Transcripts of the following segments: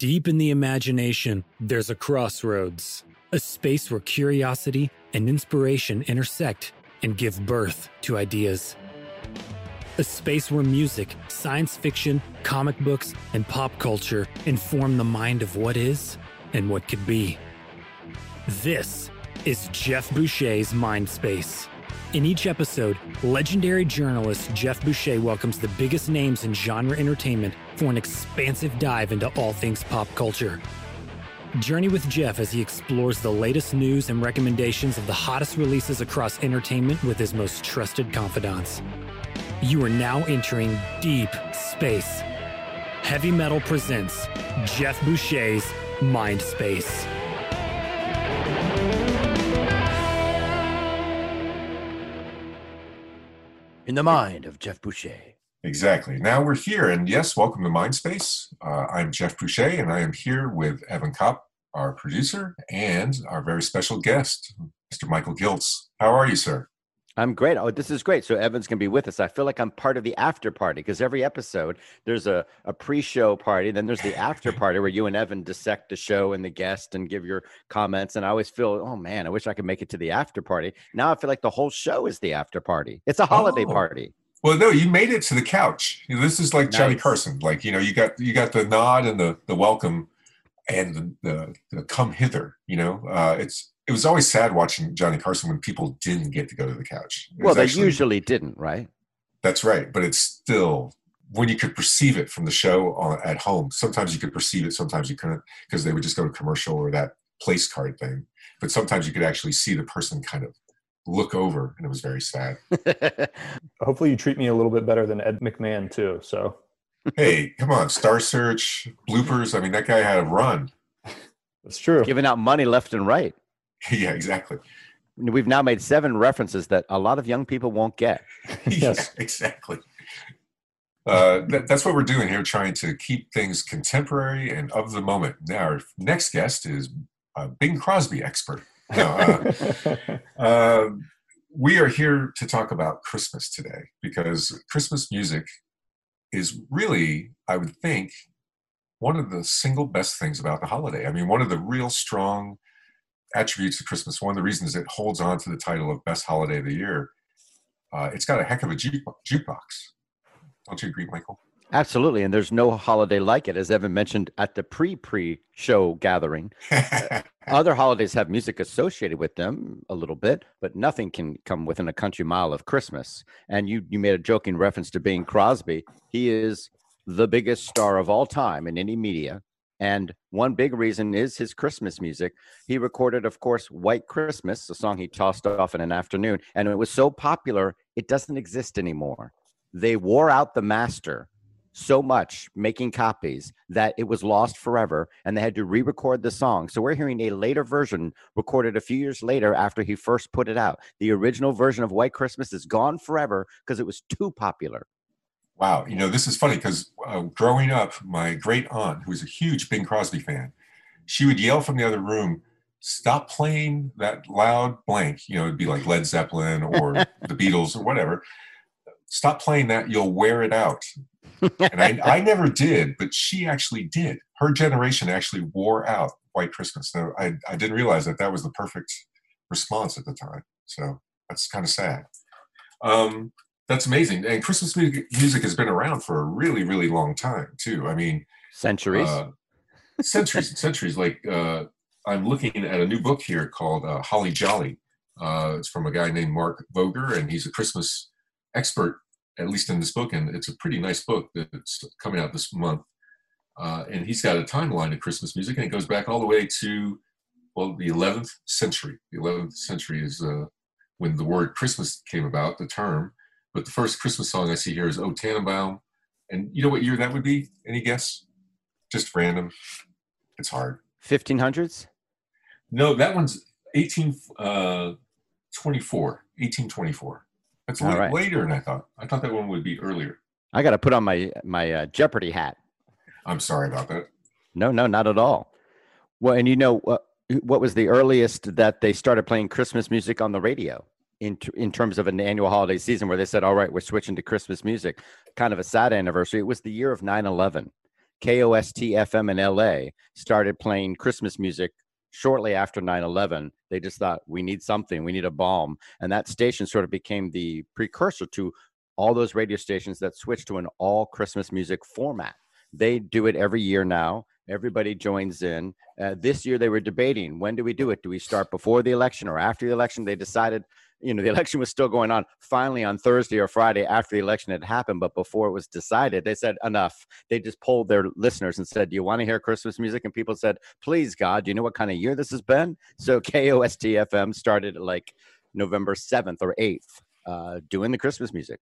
Deep in the imagination, there's a crossroads, a space where curiosity and inspiration intersect and give birth to ideas. A space where music, science fiction, comic books, and pop culture inform the mind of what is and what could be. This is Geoff Boucher's Mind Space. In each episode, legendary journalist Geoff Boucher welcomes the biggest names in genre entertainment for an expansive dive into all things pop culture. Journey with Geoff as he explores the latest news and recommendations of the hottest releases across entertainment with his most trusted confidants. You are now entering deep space. Heavy Metal presents Geoff Boucher's Mind Space. in the mind of Geoff Boucher. Exactly. Now we're here, and yes, welcome to Mindspace. Uh, I'm Geoff Boucher, and I am here with Evan Kopp, our producer, and our very special guest, Mr. Michael Giltz. How are you, sir? I'm great. Oh, this is great. So Evan's gonna be with us. I feel like I'm part of the after party because every episode there's a, a pre-show party, then there's the after party where you and Evan dissect the show and the guest and give your comments. And I always feel, oh man, I wish I could make it to the after party. Now I feel like the whole show is the after party. It's a holiday oh. party. Well, no, you made it to the couch. This is like nice. Johnny Carson. Like you know, you got you got the nod and the the welcome and the, the, the come hither. You know, uh, it's it was always sad watching Johnny Carson when people didn't get to go to the couch. Well, they actually, usually didn't, right? That's right, but it's still when you could perceive it from the show on, at home. Sometimes you could perceive it, sometimes you couldn't because they would just go to commercial or that place card thing. But sometimes you could actually see the person kind of look over, and it was very sad. Hopefully, you treat me a little bit better than Ed McMahon too. So, hey, come on, Star Search bloopers. I mean, that guy had a run. That's true. Giving out money left and right. yeah, exactly. We've now made seven references that a lot of young people won't get. yes, exactly. Uh, that, that's what we're doing here, trying to keep things contemporary and of the moment. Now, our next guest is a Bing Crosby expert. No, uh, uh, we are here to talk about Christmas today because Christmas music is really, I would think, one of the single best things about the holiday. I mean, one of the real strong attributes of Christmas. One of the reasons it holds on to the title of best holiday of the year. Uh, it's got a heck of a juke, jukebox. Don't you agree, Michael? Absolutely, and there's no holiday like it, as Evan mentioned at the pre-pre-show gathering. Other holidays have music associated with them a little bit, but nothing can come within a country mile of Christmas. And you you made a joking reference to Bing Crosby. He is the biggest star of all time in any media. And one big reason is his Christmas music. He recorded, of course, White Christmas, a song he tossed off in an afternoon. And it was so popular, it doesn't exist anymore. They wore out the master so much making copies that it was lost forever and they had to re record the song. So we're hearing a later version recorded a few years later after he first put it out. The original version of White Christmas is gone forever because it was too popular. Wow, you know, this is funny because uh, growing up, my great aunt, who was a huge Bing Crosby fan, she would yell from the other room, stop playing that loud blank. You know, it'd be like Led Zeppelin or the Beatles or whatever. Stop playing that, you'll wear it out. And I, I never did, but she actually did. Her generation actually wore out White Christmas. So I, I didn't realize that that was the perfect response at the time. So that's kind of sad. Um, that's amazing. And Christmas music, music has been around for a really, really long time too. I mean, centuries, uh, centuries and centuries. Like uh, I'm looking at a new book here called uh, Holly Jolly. Uh, it's from a guy named Mark Voger, and he's a Christmas expert, at least in this book. And it's a pretty nice book that's coming out this month. Uh, and he's got a timeline of Christmas music, and it goes back all the way to well, the 11th century. The 11th century is uh, when the word Christmas came about, the term but the first Christmas song I see here is "O Tannenbaum," and you know what year that would be? Any guess? Just random. It's hard. Fifteen hundreds? No, that one's eighteen uh, twenty-four. Eighteen twenty-four. That's late, right. later than I thought. I thought that one would be earlier. I got to put on my my uh, Jeopardy hat. I'm sorry about that. No, no, not at all. Well, and you know what? What was the earliest that they started playing Christmas music on the radio? in in terms of an annual holiday season where they said, "All right, we're switching to Christmas music." Kind of a sad anniversary. It was the year of 9/11. KOST FM in LA started playing Christmas music shortly after 9-11 they just thought we need something we need a bomb and that station sort of became the precursor to all those radio stations that switched to an all christmas music format. They do it every year now everybody joins in uh, this year they were debating when do we do it? Do we start before the election or after the election? They decided you know the election was still going on finally on thursday or friday after the election had happened but before it was decided they said enough. They just polled their listeners and said do you want to hear christmas music? And people said please god do you know what kind of year this has been? So kost fm started like november 7th or 8th uh, doing the christmas music.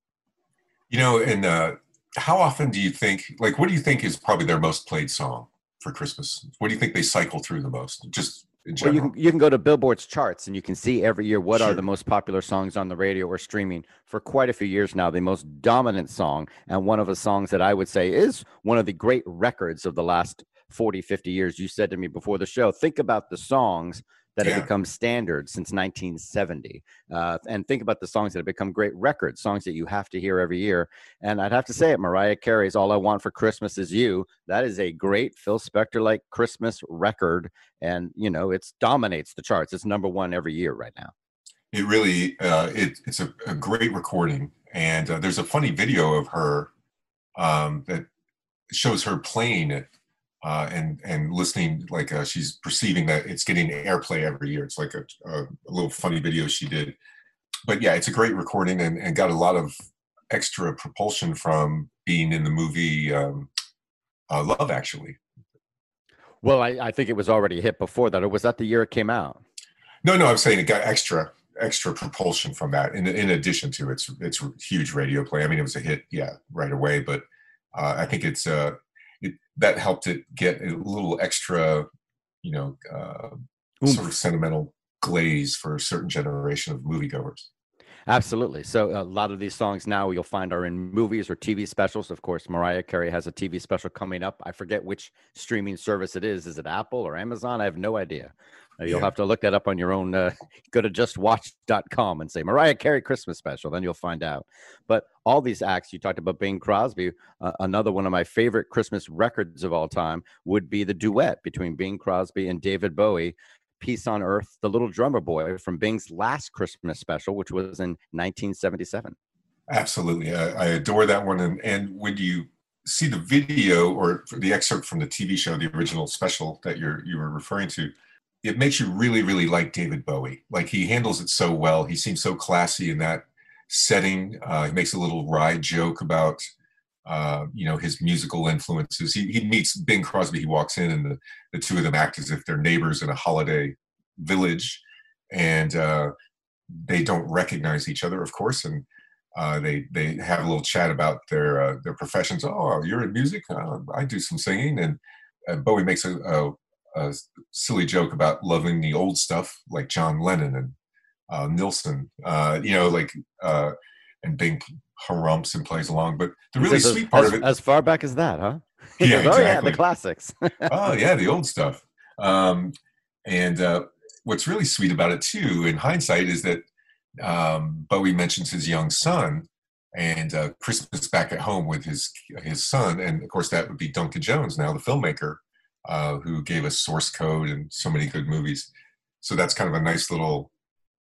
You know and uh, how often do you think like what do you think is probably their most played song for christmas? What do you think they cycle through the most? Just well, you can, you can go to Billboard's charts and you can see every year what sure. are the most popular songs on the radio or streaming for quite a few years now. The most dominant song, and one of the songs that I would say is one of the great records of the last 40, 50 years. You said to me before the show, think about the songs that yeah. have become standard since 1970. Uh, and think about the songs that have become great records, songs that you have to hear every year. And I'd have to say it, Mariah Carey's All I Want for Christmas Is You. That is a great Phil Spector like Christmas record. And, you know, it dominates the charts. It's number one every year right now. It really, uh, it, it's a, a, great recording. And uh, there's a funny video of her um, that shows her playing it uh, and and listening like uh, she's perceiving that it's getting airplay every year. It's like a, a, a, little funny video she did. But yeah, it's a great recording and, and got a lot of extra propulsion from being in the movie um, uh, Love Actually. Well, I, I think it was already hit before that, or was that the year it came out? No, no, I'm saying it got extra extra propulsion from that. In in addition to its its huge radio play, I mean, it was a hit, yeah, right away. But uh, I think it's uh, it, that helped it get a little extra, you know, uh, sort of sentimental glaze for a certain generation of moviegoers. Absolutely. So a lot of these songs now you'll find are in movies or TV specials. Of course, Mariah Carey has a TV special coming up. I forget which streaming service it is. Is it Apple or Amazon? I have no idea. Uh, you'll yeah. have to look that up on your own. Uh, go to justwatch.com and say Mariah Carey Christmas special. Then you'll find out. But all these acts, you talked about Bing Crosby. Uh, another one of my favorite Christmas records of all time would be the duet between Bing Crosby and David Bowie Peace on Earth, The Little Drummer Boy from Bing's last Christmas special, which was in 1977. Absolutely. I, I adore that one. And, and when you see the video or the excerpt from the TV show, the original special that you're you were referring to, it makes you really, really like David Bowie. Like he handles it so well. He seems so classy in that setting. Uh, he makes a little wry joke about uh, you know his musical influences. He, he meets Bing Crosby. He walks in, and the, the two of them act as if they're neighbors in a holiday village, and uh, they don't recognize each other, of course. And uh, they they have a little chat about their uh, their professions. Oh, you're in music. Uh, I do some singing, and Bowie makes a, a, a, silly joke about loving the old stuff, like John Lennon and uh, Nilsson. you know, like and Bing harumps and plays along. But the really sweet part as, of it, as far back as that, huh? Yeah, exactly. oh yeah, the classics. oh yeah, the old stuff. Um, and uh, what's really sweet about it too, in hindsight, is that um, Bowie mentions his young son and uh, Christmas back at home with his his son, and of course that would be Duncan Jones, now the filmmaker, uh, who gave us Source Code and so many good movies. So that's kind of a nice little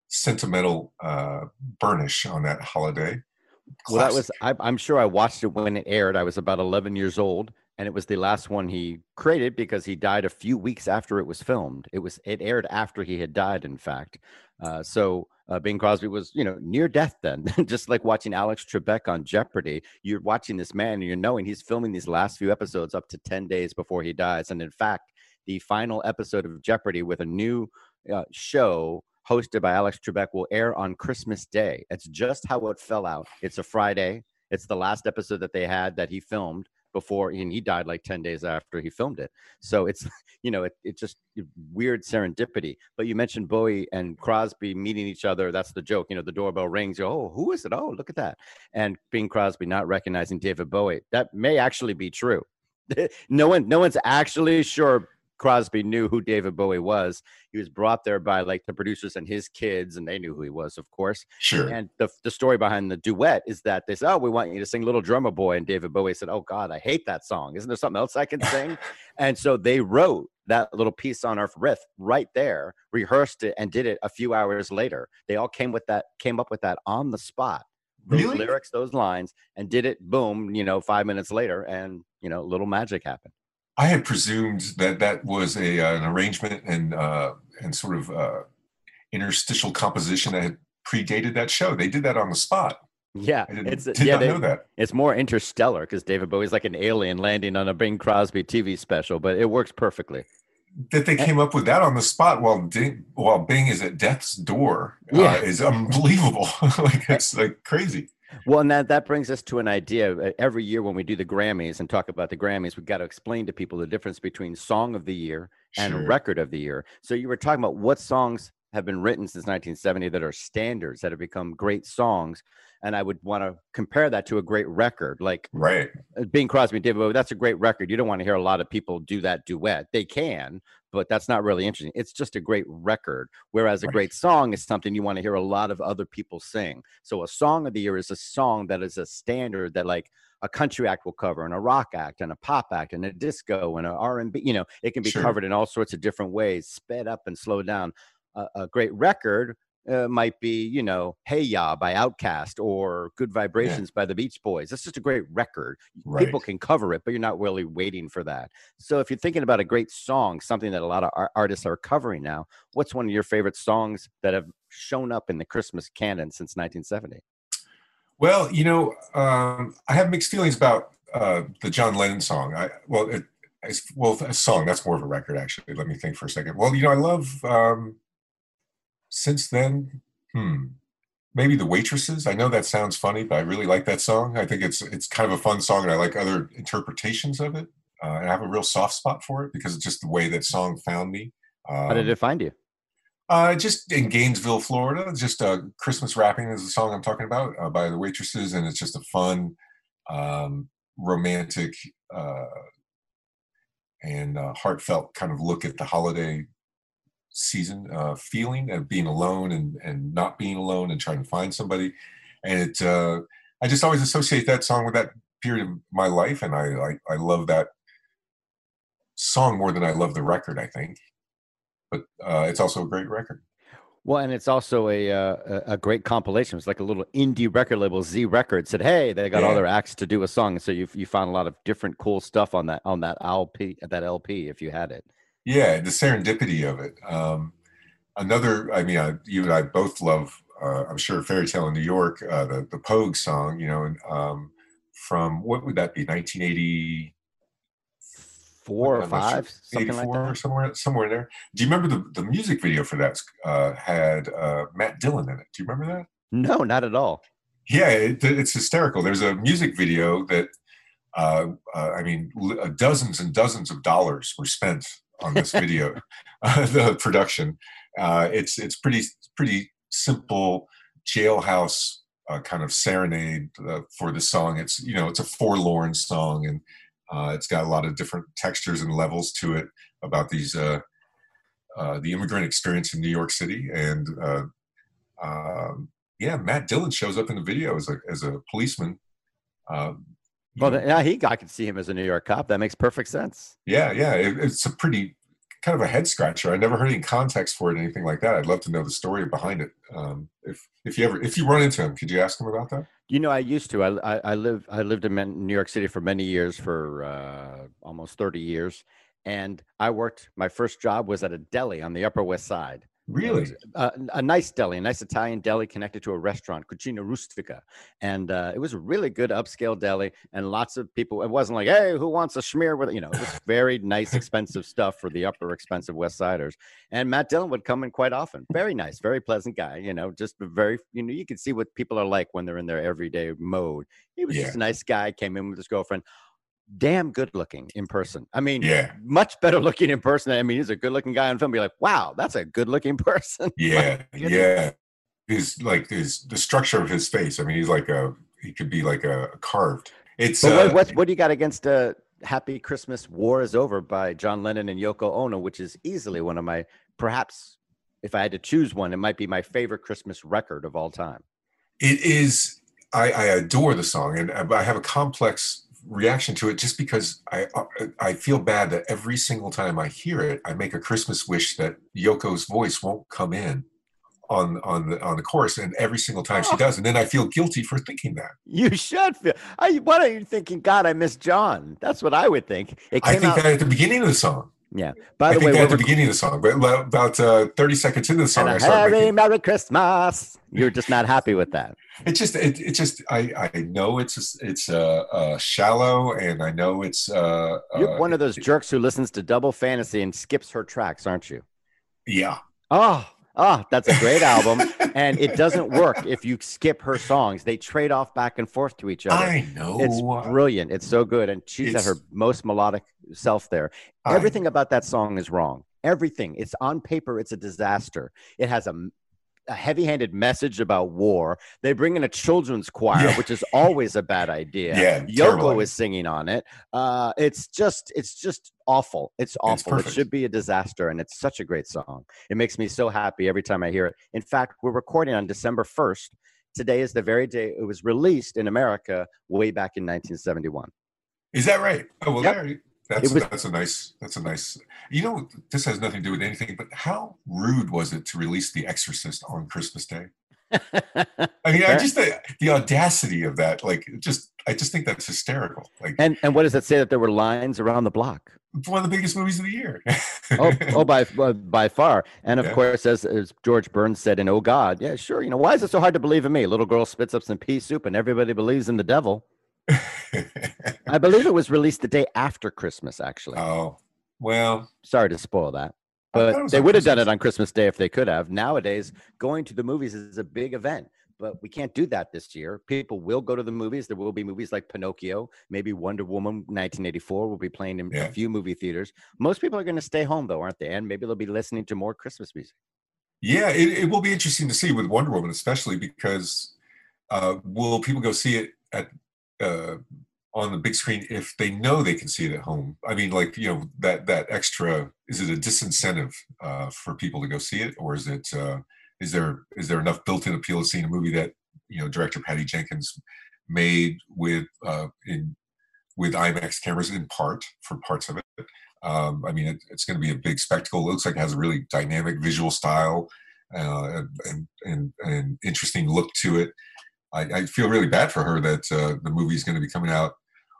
sentimental uh, burnish on that holiday. Well, that was, I, am sure I watched it when it aired. I was about 11 years old, and it was the last one he created because he died a few weeks after it was filmed. It was, it aired after he had died, in fact. Uh, so, uh, Bing Crosby was, you know, near death then, just like watching Alex Trebek on Jeopardy. You're watching this man and you're knowing he's filming these last few episodes up to 10 days before he dies. And in fact, the final episode of Jeopardy with a new uh, show hosted by Alex Trebek, will air on Christmas Day. It's just how it fell out. It's a Friday. It's the last episode that they had that he filmed before, and he died like 10 days after he filmed it. So it's, you know, it, it's just weird serendipity. But you mentioned Bowie and Crosby meeting each other. That's the joke. You know, the doorbell rings. Oh, who is it? Oh, look at that. And Bing Crosby not recognizing David Bowie. That may actually be true. no one, no one's actually sure Crosby knew who David Bowie was. He was brought there by like the producers and his kids, and they knew who he was, of course. Sure. And the, the story behind the duet is that they said, Oh, we want you to sing Little Drummer Boy. And David Bowie said, Oh, God, I hate that song. Isn't there something else I can sing? and so they wrote that little peace on Earth riff right there, rehearsed it, and did it a few hours later. They all came with that, came up with that on the spot. Those Really? lyrics, those lines, and did it boom, you know, five minutes later, and you know, little magic happened. I had presumed that that was a uh, an arrangement and uh, and sort of uh, interstitial composition that had predated that show. They did that on the spot. Yeah, it's did yeah, not they- know that. it's more interstellar because David Bowie's like an alien landing on a Bing Crosby TV special, but it works perfectly. That they came up with that on the spot while Ding, while Bing is at death's door Yeah. uh, is unbelievable. like it's like crazy. Well, and that that brings us to an idea. Uh, Every year when we do the Grammys and talk about the Grammys, we've got to explain to people the difference between Song of the Year and Sure. Record of the Year. So you were talking about what songs have been written since 1970 that are standards that have become great songs, and I would want to compare that to a great record, like Right. uh, Bing Crosby and David Bowie. That's a great record. You don't want to hear a lot of people do that duet. They can, but that's not really interesting. It's just a great record. Whereas a Right. great song is something you want to hear a lot of other people sing. So a song of the year is a song that is a standard that like a country act will cover and a rock act and a pop act and a disco and a R&B, you know, it can be Sure. covered in all sorts of different ways, sped up and slowed down. A, a great record uh, might be, you know, Hey Ya by Outkast or Good Vibrations by the Beach Boys. It's just a great record Right. people can cover it, but you're not really waiting for that. So if you're thinking about a great song, something that a lot of ar- artists are covering now, what's one of your favorite songs that have shown up in the Christmas canon since 1970? Well, you know, um, I have mixed feelings about uh, the John Lennon song. I well, it, it's, well, a song that's more of a record actually. Let me think for a second. Well, you know, I love um, since then. Hmm, maybe the waitresses. I know that sounds funny, but I really like that song. I think it's it's kind of a fun song, and I like other interpretations of it. Uh, and I have a real soft spot for it because it's just the way that song found me. Um, How did it find you? uh, just in Gainesville, Florida. Just uh, Christmas Wrapping is the song I'm talking about uh, by the waitresses, and it's just a fun, um, romantic, uh, and uh, heartfelt kind of look at the holiday season uh, feeling of being alone and and not being alone and trying to find somebody. And it, uh, I just always associate that song with that period of my life, and I I, I love that song more than I love the record. I think but uh, it's also a great record. Well, and it's also a uh, a great compilation. It's like a little indie record label, Z Records, said, "Hey, they got all their acts to do a song." So you you found a lot of different cool stuff on that on that LP that LP if you had it. Yeah, the serendipity of it. Um, another, I mean, I, you and I both love. Uh, I'm sure "Fairy Tale in New York," uh, the the Pogue song. You know, and, um, from what would that be? 1980. Four or I'm sure, five, something like 84 or somewhere somewhere in there. Do you remember the the music video for that? Uh, had uh, Matt Dillon in it. Do you remember that? No, not at all. Yeah, it, it's hysterical. There's a music video that, uh, uh, I mean, uh, dozens and dozens of dollars were spent on this video, uh, the production. Uh, it's it's pretty pretty simple jailhouse uh, kind of serenade uh, for the song. It's you know it's a forlorn song and uh, it's got a lot of different textures and levels to it about these the immigrant experience in New York City and. Um, yeah, Matt Dillon shows up in the video as a as a policeman. Well, know, yeah, he I could see him as a New York cop. That makes perfect sense. yeah, yeah, it, it's a pretty kind of a head scratcher. I never heard any context for it, anything like that. I'd love to know the story behind it. Um, if if you ever if you run into him, could you ask him about that? You know, I used to. I I, I live I lived in New York City for many years, for uh, almost thirty years, and I worked. My first job was at a deli on the Upper West Side. Really? Uh, a nice deli, a nice Italian deli connected to a restaurant, Cucina Rustica, and uh, it was a really good upscale deli. And lots of people. It wasn't like, hey, who wants a schmear with it? You know, it was very nice, expensive stuff for the upper expensive West Siders. And Matt Dillon would come in quite often. Very nice, very pleasant guy. You know, just very you know you can see what people are like when they're in their everyday mode. He was just a nice guy. Came in with his girlfriend. Damn good looking in person. I mean, Yeah, much better looking in person. I mean, he's a good looking guy on film. Be like, wow, that's a good looking person. yeah, yeah. His like his the structure of his face. I mean, he's like a he could be like a carved. It's But uh, what, what what do you got against uh, Happy Christmas, War is Over by John Lennon and Yoko Ono, which is easily one of my, perhaps if I had to choose one, it might be my favorite Christmas record of all time. It is, I, I adore the song and I have a complex reaction to it just because I uh, I feel bad that every single time I hear it, I make a Christmas wish that Yoko's voice won't come in on on the on the chorus, and every single time she oh. does, and then I feel guilty for thinking that. You should feel. I, what are you thinking? God, I miss John. That's what I would think. I think out, that at the beginning of the song. Yeah. By the I way, at the beginning of the song, but about uh, 30 seconds into the song, I start making, Merry Christmas. You're just not happy with that. it's just, it, it just, I, I know it's, it's uh, uh, shallow, and I know it's. Uh, You're one of those jerks who listens to Double Fantasy and skips her tracks, aren't you? Yeah. Oh, Oh, that's a great album. and it doesn't work if you skip her songs. They trade off back and forth to each other. I know. It's brilliant. It's so good. And she's it's, at her most melodic self there. Everything about that song is wrong. Everything. It's on paper, it's a disaster. It has a a heavy-handed message about war. They bring in a children's choir, yeah. which is always a bad idea. Yeah, Yoko is singing on it. Uh, it's just, it's just awful. It's awful. It's it should be a disaster, and it's such a great song. It makes me so happy every time I hear it. In fact, we're recording on December first. Today is the very day it was released in America, way back in 1971. Is that right? Oh well, yep. there, that's was, that's a nice that's a nice. You know, this has nothing to do with anything. But how rude was it to release The Exorcist on Christmas Day? I mean, I just the, the audacity of that, like, just I just think that's hysterical. Like, and and what does it say that there were lines around the block? One of the biggest movies of the year. oh, oh, by uh, by far, and of yeah. course, as, as George Burns said in "Oh God," yeah, sure. You know, why is it so hard to believe in me? Little girl spits up some pea soup, and everybody believes in the devil. I believe it was released the day after Christmas, actually. Oh, well. Sorry to spoil that. But they would have done it on Christmas Day if they could have. Nowadays, going to the movies is a big event, but we can't do that this year. People will go to the movies. There will be movies like Pinocchio, maybe Wonder Woman 1984 will be playing in yeah. a few movie theaters. Most people are going to stay home, though, aren't they? And maybe they'll be listening to more Christmas music. Yeah, it, it will be interesting to see with Wonder Woman, especially because uh, will people go see it at uh, on the big screen if they know they can see it at home. I mean, like you know that that extra is it a disincentive uh, for people to go see it, or is it uh, is there is there enough built-in appeal to seeing a movie that you know director Patty Jenkins made with uh, in with IMAX cameras in part for parts of it. Um, I mean, it, it's going to be a big spectacle. It looks like it has a really dynamic visual style uh, and, and, and interesting look to it. I, I feel really bad for her that uh, the movie is going to be coming out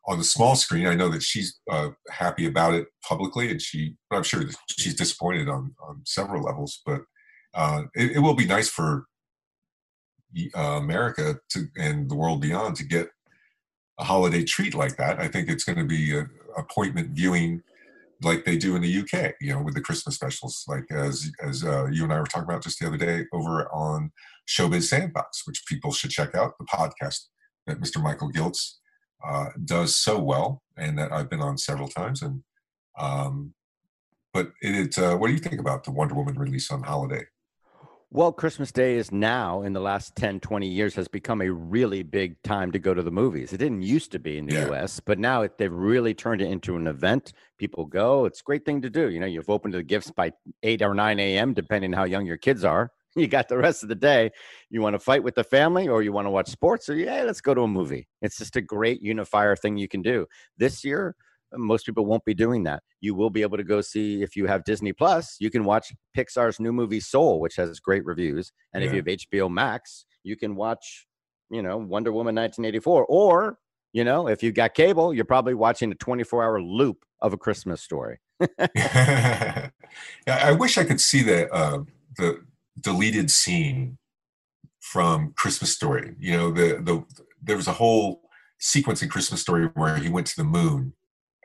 on the small screen. I know that she's uh, happy about it publicly, and she, I'm sure she's disappointed on on several levels. But uh, it, it, will be nice for uh, America to and the world beyond to get a holiday treat like that. I think it's going to be a appointment viewing like they do in the UK, you know, with the Christmas specials, like as as uh, you and I were talking about just the other day over on Showbiz Sandbox, which people should check out the podcast that Mr. Michael Giltz uh, does so well, and that I've been on several times. And um, but it, uh, what do you think about the Wonder Woman release on holiday? Well, Christmas Day is now, in the last 10, 20 years, has become a really big time to go to the movies. It didn't used to be in the yeah. US, but now it, they've really turned it into an event. People go. It's a great thing to do. You know, you've opened the gifts by 8 or 9 a.m., depending how young your kids are. You got the rest of the day. You want to fight with the family or you want to watch sports or, yeah, let's go to a movie. It's just a great unifier thing you can do. This year, most people won't be doing that. You will be able to go see if you have Disney Plus, you can watch Pixar's new movie Soul, which has great reviews. And yeah. if you have HBO Max, you can watch, you know, Wonder Woman 1984. Or, you know, if you got cable, you're probably watching a 24 hour loop of a Christmas story. yeah, I wish I could see the uh, the deleted scene from Christmas Story. You know, the the there was a whole sequence in Christmas Story where he went to the moon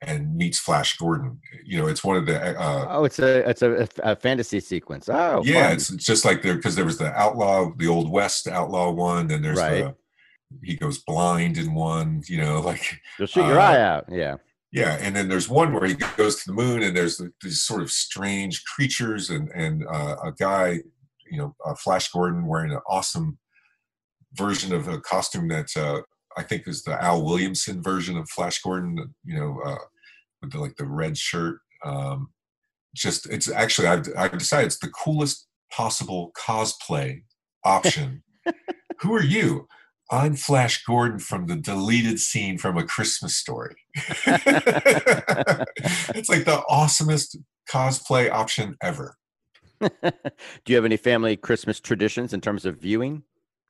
and meets Flash Gordon. You know, it's one of the. Uh, oh, it's a it's a, a fantasy sequence. Oh, yeah, fun. it's just like there because there was the outlaw, the old west outlaw one, and there's right. the he goes blind in one. You know, like you'll shoot your uh, eye out. Yeah. Yeah, and then there's one where he goes to the moon, and there's these sort of strange creatures, and and uh, a guy, you know, uh, Flash Gordon wearing an awesome version of a costume that uh, I think is the Al Williamson version of Flash Gordon. You know, uh, with the, like the red shirt. Um, just it's actually I've I've decided it's the coolest possible cosplay option. Who are you? I'm Flash Gordon from the deleted scene from A Christmas Story. it's like the awesomest cosplay option ever. do you have any family Christmas traditions in terms of viewing?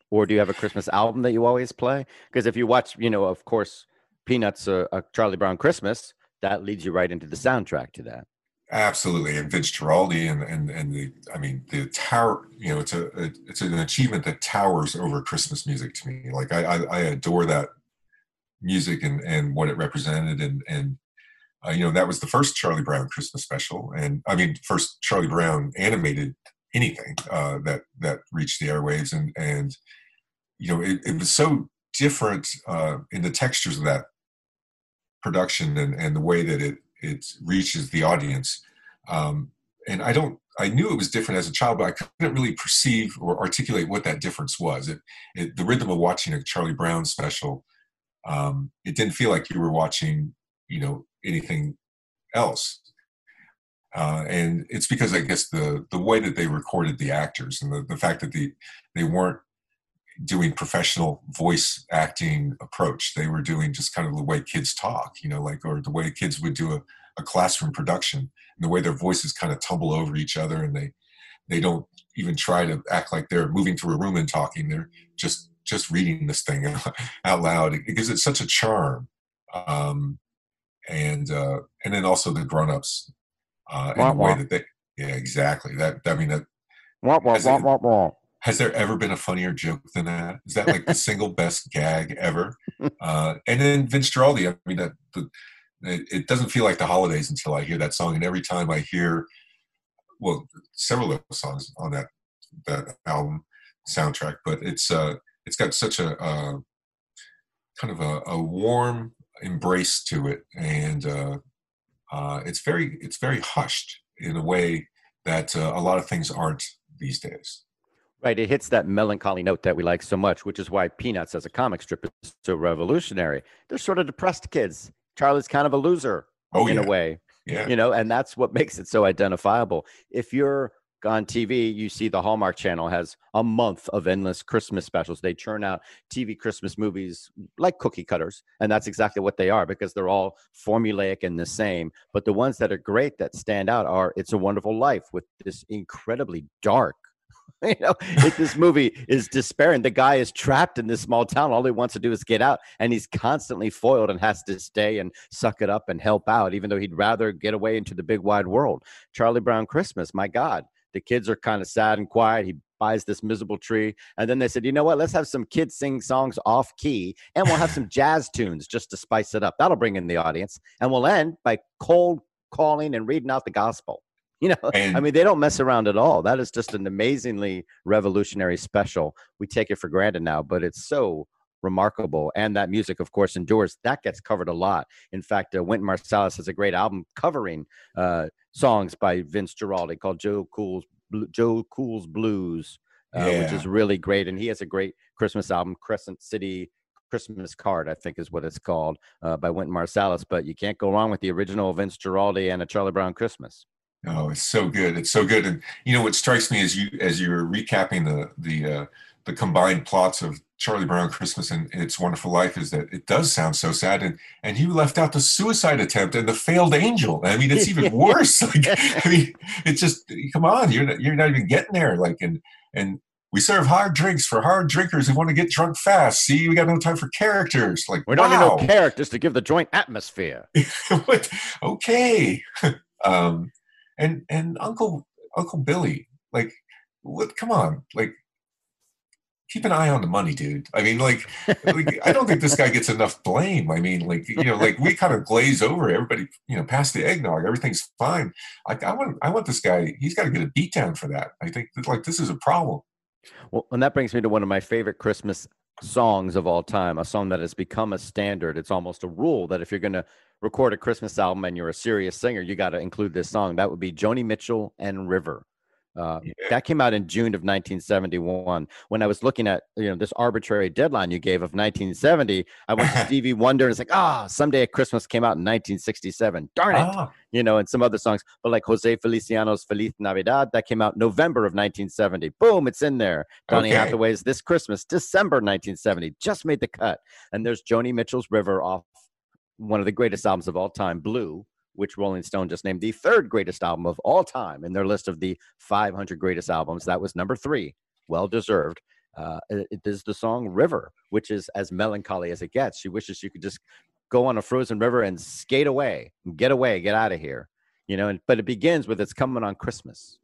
Or do you have a Christmas album that you always play? Because if you watch, you know, of course, Peanuts, uh, a Charlie Brown Christmas, that leads you right into the soundtrack to that. Absolutely, and Vince Guaraldi and and and the I mean the tower. You know, it's a, a it's an achievement that towers over Christmas music to me. Like I I, I adore that music and and what it represented and and uh, you know that was the first Charlie Brown Christmas special, and I mean first Charlie Brown animated anything uh, that that reached the airwaves, and and you know it, it was so different uh, in the textures of that production and and the way that it it reaches the audience. Um, and I don't, I knew it was different as a child, but I couldn't really perceive or articulate what that difference was. It, it the rhythm of watching a Charlie Brown special, um, it didn't feel like you were watching, you know, anything else. Uh, and it's because I guess the the way that they recorded the actors and the, the fact that they they weren't doing professional voice acting approach. They were doing just kind of the way kids talk, you know, like or the way kids would do a, a classroom production, and the way their voices kind of tumble over each other, and they they don't even try to act like they're moving through a room and talking. They're just just reading this thing out loud. It gives it such a charm, um, and uh, and then also the grown ups uh, in the way that they yeah exactly that I mean that. Wah, wah, wah, wah, wah has there ever been a funnier joke than that? Is that like the single best gag ever? Uh, and then Vince Guaraldi, I mean, that the, it, it, doesn't feel like the holidays until I hear that song. And every time I hear, well, several of the songs on that that album soundtrack, but it's uh, it's got such a uh, kind of a, a, warm embrace to it, and uh, uh, it's very it's very hushed in a way that uh, a lot of things aren't these days. Right. It hits that melancholy note that we like so much, which is why Peanuts as a comic strip is so revolutionary. They're sort of depressed kids. Charlie's kind of a loser oh, in yeah. a way. Yeah. You know, and that's what makes it so identifiable. If you're on TV, you see the Hallmark Channel has a month of endless Christmas specials. They churn out TV Christmas movies like cookie cutters, and that's exactly what they are because they're all formulaic and the same. But the ones that are great that stand out are It's a Wonderful Life with this incredibly dark you know, if this movie is despairing. The guy is trapped in this small town. All he wants to do is get out, and he's constantly foiled and has to stay and suck it up and help out, even though he'd rather get away into the big wide world. Charlie Brown Christmas, my God. The kids are kind of sad and quiet. He buys this miserable tree. And then they said, you know what? Let's have some kids sing songs off key and we'll have some jazz tunes just to spice it up. That'll bring in the audience. And we'll end by cold calling and reading out the gospel. You know, and, I mean, they don't mess around at all. That is just an amazingly revolutionary special. We take it for granted now, but it's so remarkable. And that music, of course, endures. That gets covered a lot. In fact, uh, Wynton Marsalis has a great album covering uh, songs by Vince Guaraldi called Joe Cool's Joe Cool's Blues, uh, yeah. which is really great. And he has a great Christmas album, Crescent City Christmas Card, I think is what it's called, uh, by Wynton Marsalis. But you can't go wrong with the original Vince Guaraldi and a Charlie Brown Christmas. Oh, it's so good. It's so good. And you know what strikes me as you as you're recapping the the uh, the combined plots of Charlie Brown Christmas and It's Wonderful Life is that it does sound so sad. And and you left out the suicide attempt and the failed angel. I mean, it's even worse. Like, I mean, it's just come on, you're not, you're not even getting there. Like and and we serve hard drinks for hard drinkers who want to get drunk fast. See, we got no time for characters. Like we don't wow. need no characters to give the joint atmosphere. okay. um, and and Uncle Uncle Billy, like, what? Come on, like, keep an eye on the money, dude. I mean, like, like I don't think this guy gets enough blame. I mean, like, you know, like we kind of glaze over everybody. You know, past the eggnog, everything's fine. Like, I want I want this guy. He's got to get a beat down for that. I think like this is a problem. Well, and that brings me to one of my favorite Christmas songs of all time, a song that has become a standard. It's almost a rule that if you're going to record a Christmas album and you're a serious singer, you got to include this song. That would be Joni Mitchell and River. Uh, Yeah. That came out in June of 1971. When I was looking at you know this arbitrary deadline you gave of 1970, I went to Stevie Wonder and it's like, ah, someday at Christmas came out in 1967. Darn it, Ah, you know, and some other songs. But like Jose Feliciano's Feliz Navidad, that came out November of 1970. Boom, it's in there. Donny Okay. Hathaway's This Christmas, December 1970, just made the cut. And there's Joni Mitchell's River off one of the greatest albums of all time, Blue, which Rolling Stone just named the third greatest album of all time in their list of the 500 greatest albums. That was number three, well deserved. Uh, it, is the song River, which is as melancholy as it gets. She wishes she could just go on a frozen river and skate away, get away, get out of here. You know, and, but it begins with "It's coming on Christmas."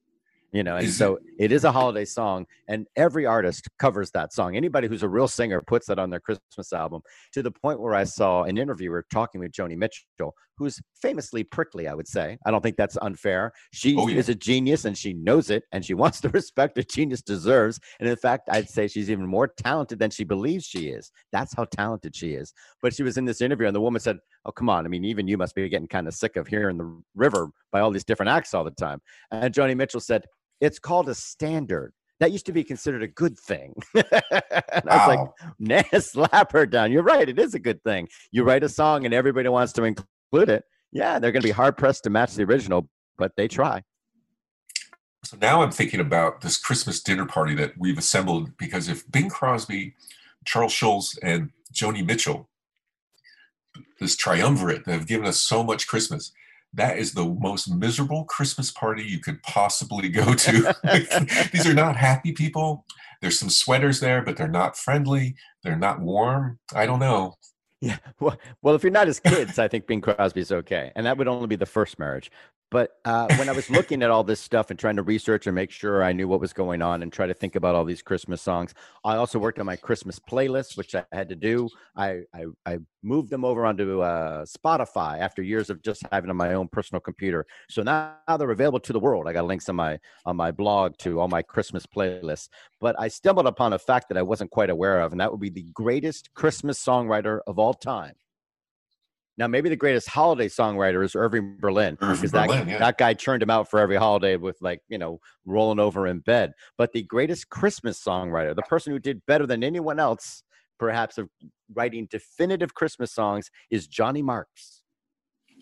You know, and mm-hmm. so it is a holiday song, and every artist covers that song. Anybody who's a real singer puts that on their Christmas album. To the point where I saw an interviewer talking with Joni Mitchell, who's famously prickly. I would say I don't think that's unfair. She Oh, yeah. is a genius, and she knows it, and she wants the respect a genius deserves. And in fact, I'd say she's even more talented than she believes she is. That's how talented she is. But she was in this interview, and the woman said, "Oh, come on! I mean, even you must be getting kind of sick of hearing the river by all these different acts all the time." And Joni Mitchell said, "It's called a standard." That used to be considered a good thing. and I was like, nah, slap her down. You're right. It is a good thing. You write a song and everybody wants to include it. Yeah, they're going to be hard pressed to match the original, but they try. So now I'm thinking about this Christmas dinner party that we've assembled because if Bing Crosby, Charles Schulz, and Joni Mitchell, this triumvirate that have given us so much Christmas, that is the most miserable Christmas party you could possibly go to. These are not happy people. There's some sweaters there, but they're not friendly. They're not warm. I don't know. Yeah. Well, well, if you're not his kids, I think Bing Crosby's okay. And that would only be the first marriage. But uh, when I was looking at all this stuff and trying to research and make sure I knew what was going on and try to think about all these Christmas songs, I also worked on my Christmas playlist, which I had to do. I I, I moved them over onto uh, Spotify after years of just having on my own personal computer. So now, now they're available to the world. I got links on my on my blog to all my Christmas playlists. But I stumbled upon a fact that I wasn't quite aware of, and that would be the greatest Christmas songwriter of all time. Now, maybe the greatest holiday songwriter is Irving Berlin, because that, Berlin, yeah. that guy churned him out for every holiday with like, you know, rolling over in bed. But the greatest Christmas songwriter, the person who did better than anyone else, perhaps of writing definitive Christmas songs, is Johnny Marks.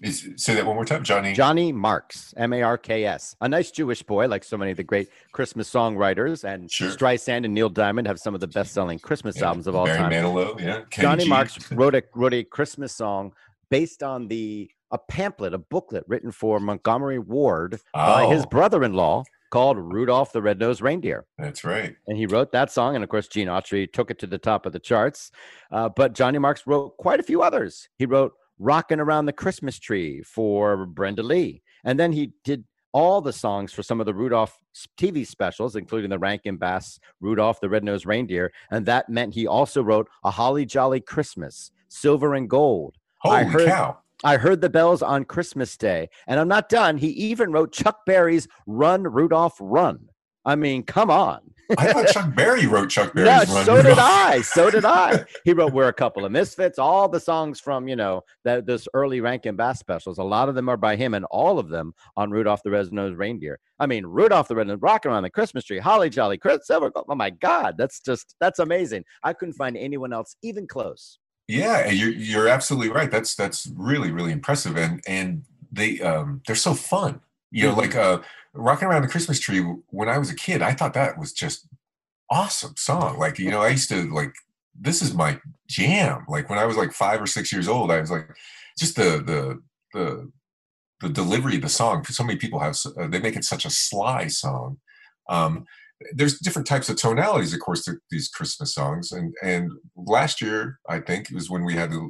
Is, say that one more time, Johnny. Johnny Marks, M A R K S. A nice Jewish boy, like so many of the great Christmas songwriters. And Sure. Streisand and Neil Diamond have some of the best selling Christmas Yeah, albums of all Barry time. Manilow, yeah. Kenny Johnny G. Marks wrote a wrote a Christmas song based on the a pamphlet, a booklet written for Montgomery Ward by his Oh. brother-in-law called Rudolph the Red-Nosed Reindeer. That's right. And he wrote that song, and of course, Gene Autry took it to the top of the charts. Uh, but Johnny Marks wrote quite a few others. He wrote "Rockin' Around the Christmas Tree" for Brenda Lee, and then he did all the songs for some of the Rudolph TV specials, including the Rankin Bass Rudolph the Red-Nosed Reindeer. And that meant he also wrote "A Holly Jolly Christmas," "Silver and Gold." I heard- cow. I heard the bells on Christmas Day, and I'm not done. He even wrote Chuck Berry's "Run Rudolph Run." I mean, come on. I thought Chuck Berry wrote Chuck No, Berry's Run so did I. So did I. He wrote "We're a Couple of Misfits." All the songs from you know that those early Rankin Bass specials. A lot of them are by him, and all of them on Rudolph the Red-Nosed Reindeer. I mean, Rudolph the Red-Nosed Rocking Around the Christmas Tree, Holly Jolly, Chris Silver. Oh my God, that's just that's amazing. I couldn't find anyone else even close. Yeah, you're you're absolutely right. That's that's really really impressive, and and they um they're so fun. You know, like uh, rocking around the Christmas tree. When I was a kid, I thought that was just awesome song. Like you know, I used to like this is my jam. Like when I was like five or six years old, I was like just the the the the delivery of the song. So many people have uh, they make it such a sly song. Um, there's different types of tonalities, of course, to these Christmas songs. And and last year, I think, it was when we had a,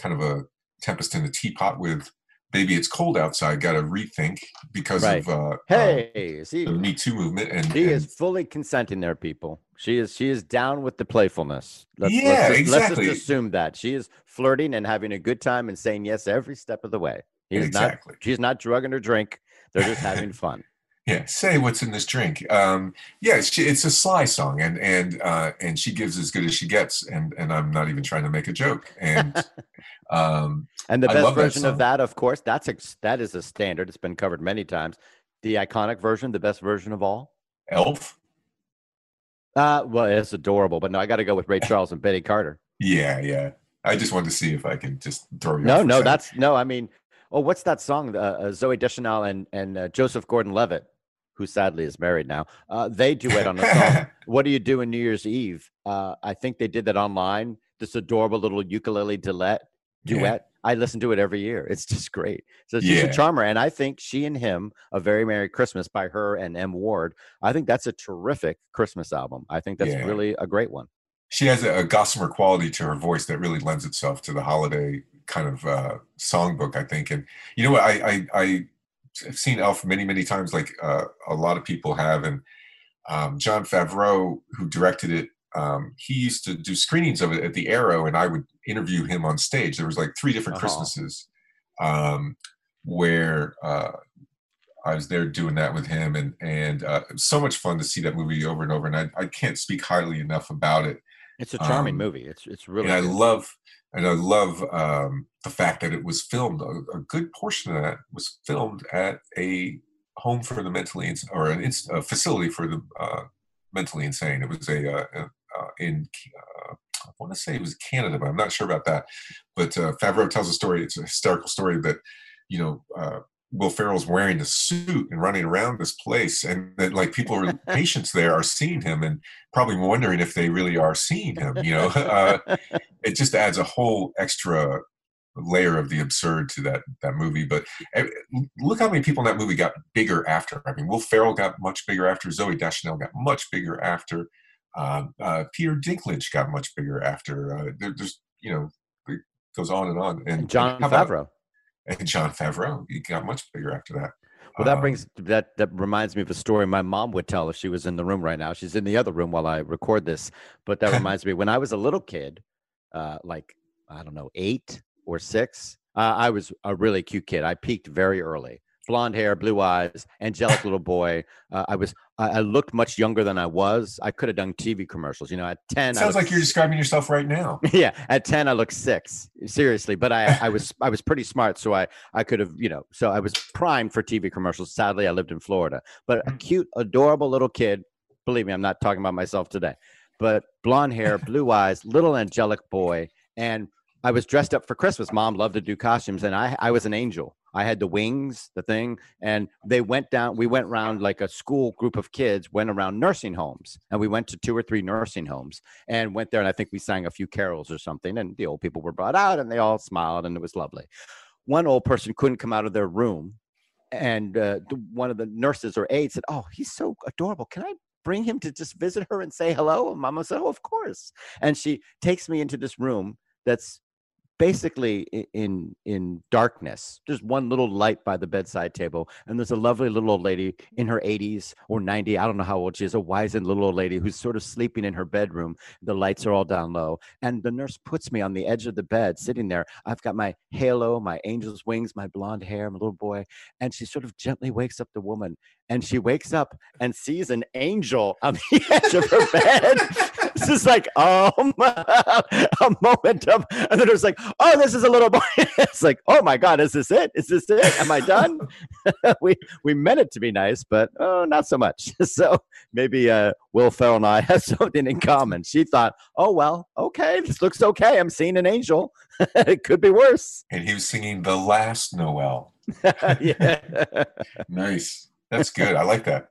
kind of a tempest in a teapot with "Baby It's Cold Outside." Got to rethink because Right. of uh, Hey, uh, see, the Me Too movement. And, She and is fully consenting there, people. She is she is down with the playfulness. Let's, Yeah, let's just, exactly. Let's just assume that she is flirting and having a good time and saying yes every step of the way. He's Exactly. not. She's not drugging her drink. They're just having fun. Yeah, say what's in this drink. Um, yeah, she, it's a sly song, and and uh, and she gives as good as she gets. And and I'm not even trying to make a joke. And um, And the best love that version of that, of course, that's a, that is a standard. It's been covered many times. The iconic version, the best version of all. Elf. Uh, well, it's adorable, but no, I got to go with Ray Charles and Betty Carter. Yeah, yeah. I just wanted to see if I can just throw you. No, no, that's no. I mean, oh, what's that song? Uh, uh, Zooey Deschanel and and uh, Joseph Gordon-Levitt, who sadly is married now. Uh, they duet on a song. what do you do in New Year's Eve? Uh, I think they did that online. This adorable little ukulele duet. Duet. Yeah. I listen to it every year. It's just great. So she's yeah. a charmer, and I think she and him, "A Very Merry Christmas" by her and M. Ward. I think that's a terrific Christmas album. I think that's yeah. really a great one. She has a, a, gossamer quality to her voice that really lends itself to the holiday kind of uh, songbook. I think, and you know what, I I, I have seen Elf many many times, like uh, a lot of people have, and um, Jon Favreau, who directed it, um, he used to do screenings of it at the Arrow, and I would interview him on stage. There was like three different uh-huh. Christmases um, where uh, I was there doing that with him, and and uh, it was so much fun to see that movie over and over. And I, I can't speak highly enough about it. It's a charming um, movie. It's it's really. And I love and I love um, the fact that it was filmed. A, a, good portion of that was filmed at a home for the mentally ins- or an ins- a facility for the uh, mentally insane. It was a, uh, uh, in uh, I want to say it was Canada, but I'm not sure about that. But uh, Favreau tells a story. It's a hysterical story that you know uh, Will Ferrell's wearing a suit and running around this place, and that like people are patients there are seeing him and probably wondering if they really are seeing him. You know, uh, it just adds a whole extra layer of the absurd to that that movie. But eh, look how many people in that movie got bigger after. I mean, Will Ferrell got much bigger after. Zooey Deschanel got much bigger after. Uh, uh, Peter Dinklage got much bigger after. Uh, there, there's, you know, it goes on and on. And, and Jon and Favreau. And Jon Favreau, he got much bigger after that. Well, that um, brings that that reminds me of a story my mom would tell if she was in the room right now. She's in the other room while I record this, but that reminds me when I was a little kid, uh, like I don't know, eight or six. Uh, I was a really cute kid. I peaked very early blonde hair, blue eyes, angelic little boy. Uh, I was I, I, looked much younger than I was. I could have done TV commercials. You know, at ten, sounds like you're describing yourself right now. yeah, at ten, I looked six. Seriously, but I I was I was pretty smart, so I I could have you know so I was primed for TV commercials. Sadly, I lived in Florida, but a mm. cute, adorable little kid. Believe me, I'm not talking about myself today. But blonde hair, blue eyes, little angelic boy, and I was dressed up for Christmas. Mom loved to do costumes, and I I was an angel. I had the wings, the thing, and they went down. We went around like a school group of kids went around nursing homes, and we went to two or three nursing homes and went there. And I think we sang a few carols or something, and the old people were brought out, and they all smiled, and it was lovely. One old person couldn't come out of their room, and uh, one of the nurses or aides said, "Oh, he's so adorable. Can I bring him to just visit her and say hello?" And Mama said, "Oh, of course." And she takes me into this room that's basically in in darkness there's one little light by the bedside table and there's a lovely little old lady in her 80s or 90 i don't know how old she is a wizened little old lady who's sort of sleeping in her bedroom. The lights are all down low and the nurse puts me on the edge of the bed sitting there. I've got my halo my angel's wings my blonde hair my little boy and she sort of gently wakes up the woman and she wakes up and sees an angel on the edge of her bed. this is like um, a moment of, and then it's like, oh, this is a little boy. it's like, oh my god, is this it? Is this it? Am I done? we we meant it to be nice, but oh, not so much. so maybe uh, Will Ferrell and I have something in common. She thought, oh well, okay, this looks okay. I'm seeing an angel. it could be worse. And he was singing the last Noel. yeah. nice. That's good. I like that.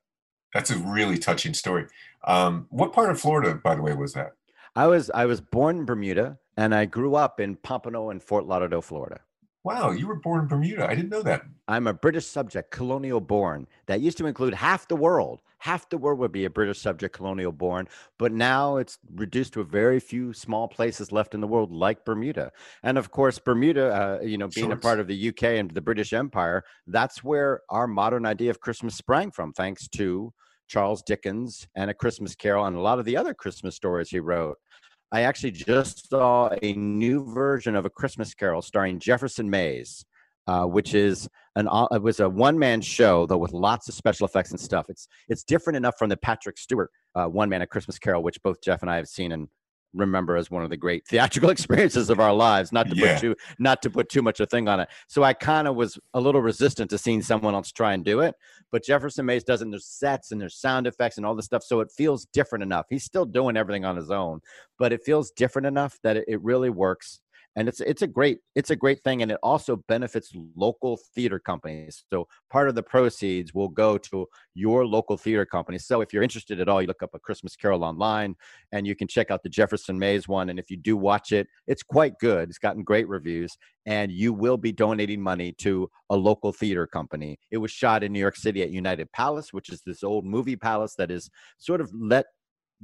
That's a really touching story. Um, what part of Florida, by the way, was that? I was I was born in Bermuda, and I grew up in Pompano and Fort Lauderdale, Florida. Wow, you were born in Bermuda. I didn't know that. I'm a British subject, colonial born. That used to include half the world. Half the world would be a British subject, colonial born. But now it's reduced to a very few small places left in the world, like Bermuda. And of course, Bermuda, uh, you know, being a part of the UK and the British Empire, that's where our modern idea of Christmas sprang from, thanks to Charles Dickens and A Christmas Carol and a lot of the other Christmas stories he wrote. I actually just saw a new version of A Christmas Carol starring Jefferson Mays, uh, which is an it was a one man show though with lots of special effects and stuff. It's it's different enough from the Patrick Stewart uh, one man A Christmas Carol, which both Jeff and I have seen and remember as one of the great theatrical experiences of our lives. Not to Yeah. put too not to put too much a thing on it. So I kind of was a little resistant to seeing someone else try and do it. But Jefferson Mays does it. And there's sets and there's sound effects and all this stuff, so it feels different enough. He's still doing everything on his own, but it feels different enough that it, it really works and it's it's a great it's a great thing and it also benefits local theater companies. So part of the proceeds will go to your local theater company. So if you're interested at all you look up a christmas carol online and you can check out the jefferson mays one and if you do watch it it's quite good. It's gotten great reviews and you will be donating money to a local theater company. It was shot in new york city at united palace which is this old movie palace that is sort of let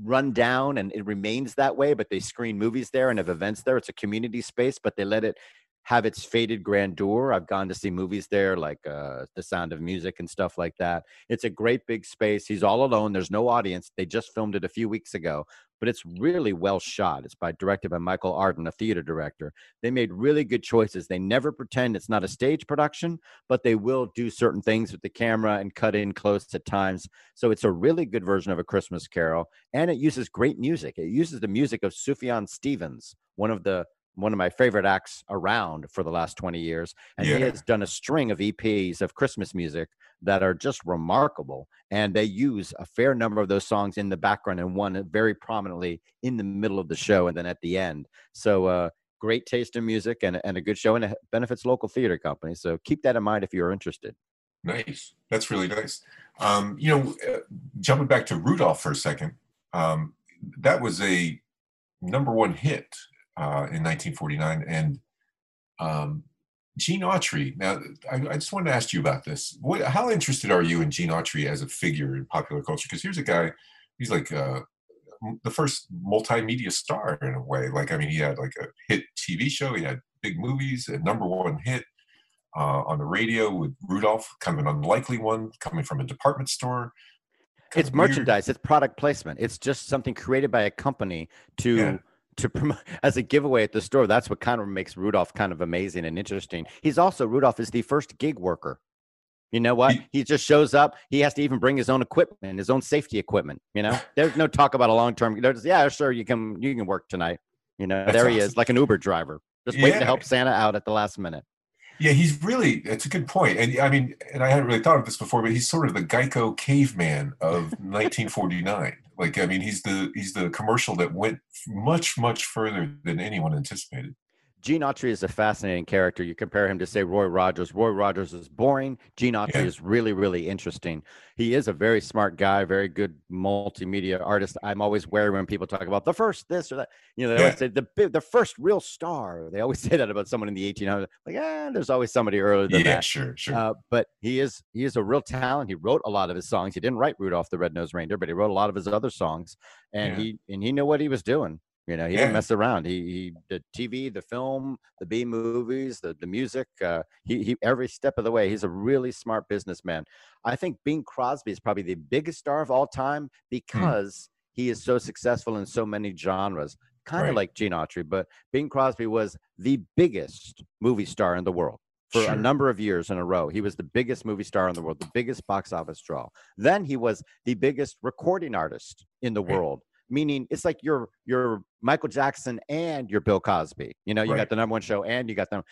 run down and it remains that way but they screen movies there and have events there. It's a community space but they let it have its faded grandeur. I've gone to see movies there like uh, the sound of music and stuff like that. It's a great big space. He's all alone. There's no audience. They just filmed it a few weeks ago but it's really well shot. It's by directed by michael arden a theater director. They made really good choices. They never pretend it's not a stage production but they will do certain things with the camera and cut in close at times. So it's a really good version of a christmas carol and it uses great music. It uses the music of Sufjan Stevens, one of the one of my favorite acts around for the last 20 years. And he has done a string of EPs of Christmas music that are just remarkable. And they use a fair number of those songs in the background and one very prominently in the middle of the show and then at the end. So uh great taste in music and, and a good show and it benefits local theater companies. So keep that in mind if you're interested. Nice. That's really nice. Um, you know, uh, jumping back to Rudolph for a second, um, that was a number one hit uh, in 1949. And um, Gene Autry, now I, I just wanted to ask you about this. What, how interested are you in Gene Autry as a figure in popular culture? Because here's a guy, he's like uh, the first multimedia star in a way. Like, I mean, he had like a hit TV show, he had big movies, a number one hit uh, on the radio with Rudolph, kind of an unlikely one coming from a department store. It's merchandise it's product placement it's just something created by a company to Yeah. To promote as a giveaway at the store that's what kind of makes rudolph kind of amazing and interesting. He's also rudolph is the first gig worker. You know what? He- just shows up he has to even bring his own equipment his own safety equipment you know? There's no talk about a long term there's yeah sure you can you can work tonight. You know That's there he is like an uber driver just waiting to help santa out at the last minute Yeah, he's really, it's a good point. And I mean, and I hadn't really thought of this before, but he's sort of the Geico caveman of 1949. Like, I mean, he's the, he's the commercial that went much, much further than anyone anticipated. Gene Autry is a fascinating character. You compare him to, say, Roy Rogers. Roy Rogers is boring. Gene Autry Yeah. is really, really interesting. He is a very smart guy, very good multimedia artist. I'm always wary when people talk about the first this or that. You know, they Yeah. always say the the first real star. They always say that about someone in the 1800s. Like, ah, there's always somebody earlier than Yeah, that. sure, sure. Uh, but he is he is a real talent. He wrote a lot of his songs. He didn't write Rudolph the Red-Nosed Reindeer, but he wrote a lot of his other songs, and Yeah. he and he knew what he was doing. You know, he Yeah. didn't mess around. He he the TV, the film, the B movies, the the music. Uh, he he every step of the way. He's a really smart businessman. I think Bing Crosby is probably the biggest star of all time because he is so successful in so many genres. Kind of Right. like Gene Autry, but Bing Crosby was the biggest movie star in the world for Sure. a number of years in a row. He was the biggest movie star in the world, the biggest box office draw. Then he was the biggest recording artist in the Right. world. Meaning, it's like you're you're Michael Jackson and you're Bill Cosby. You know, you Right. got the number one show and you got them.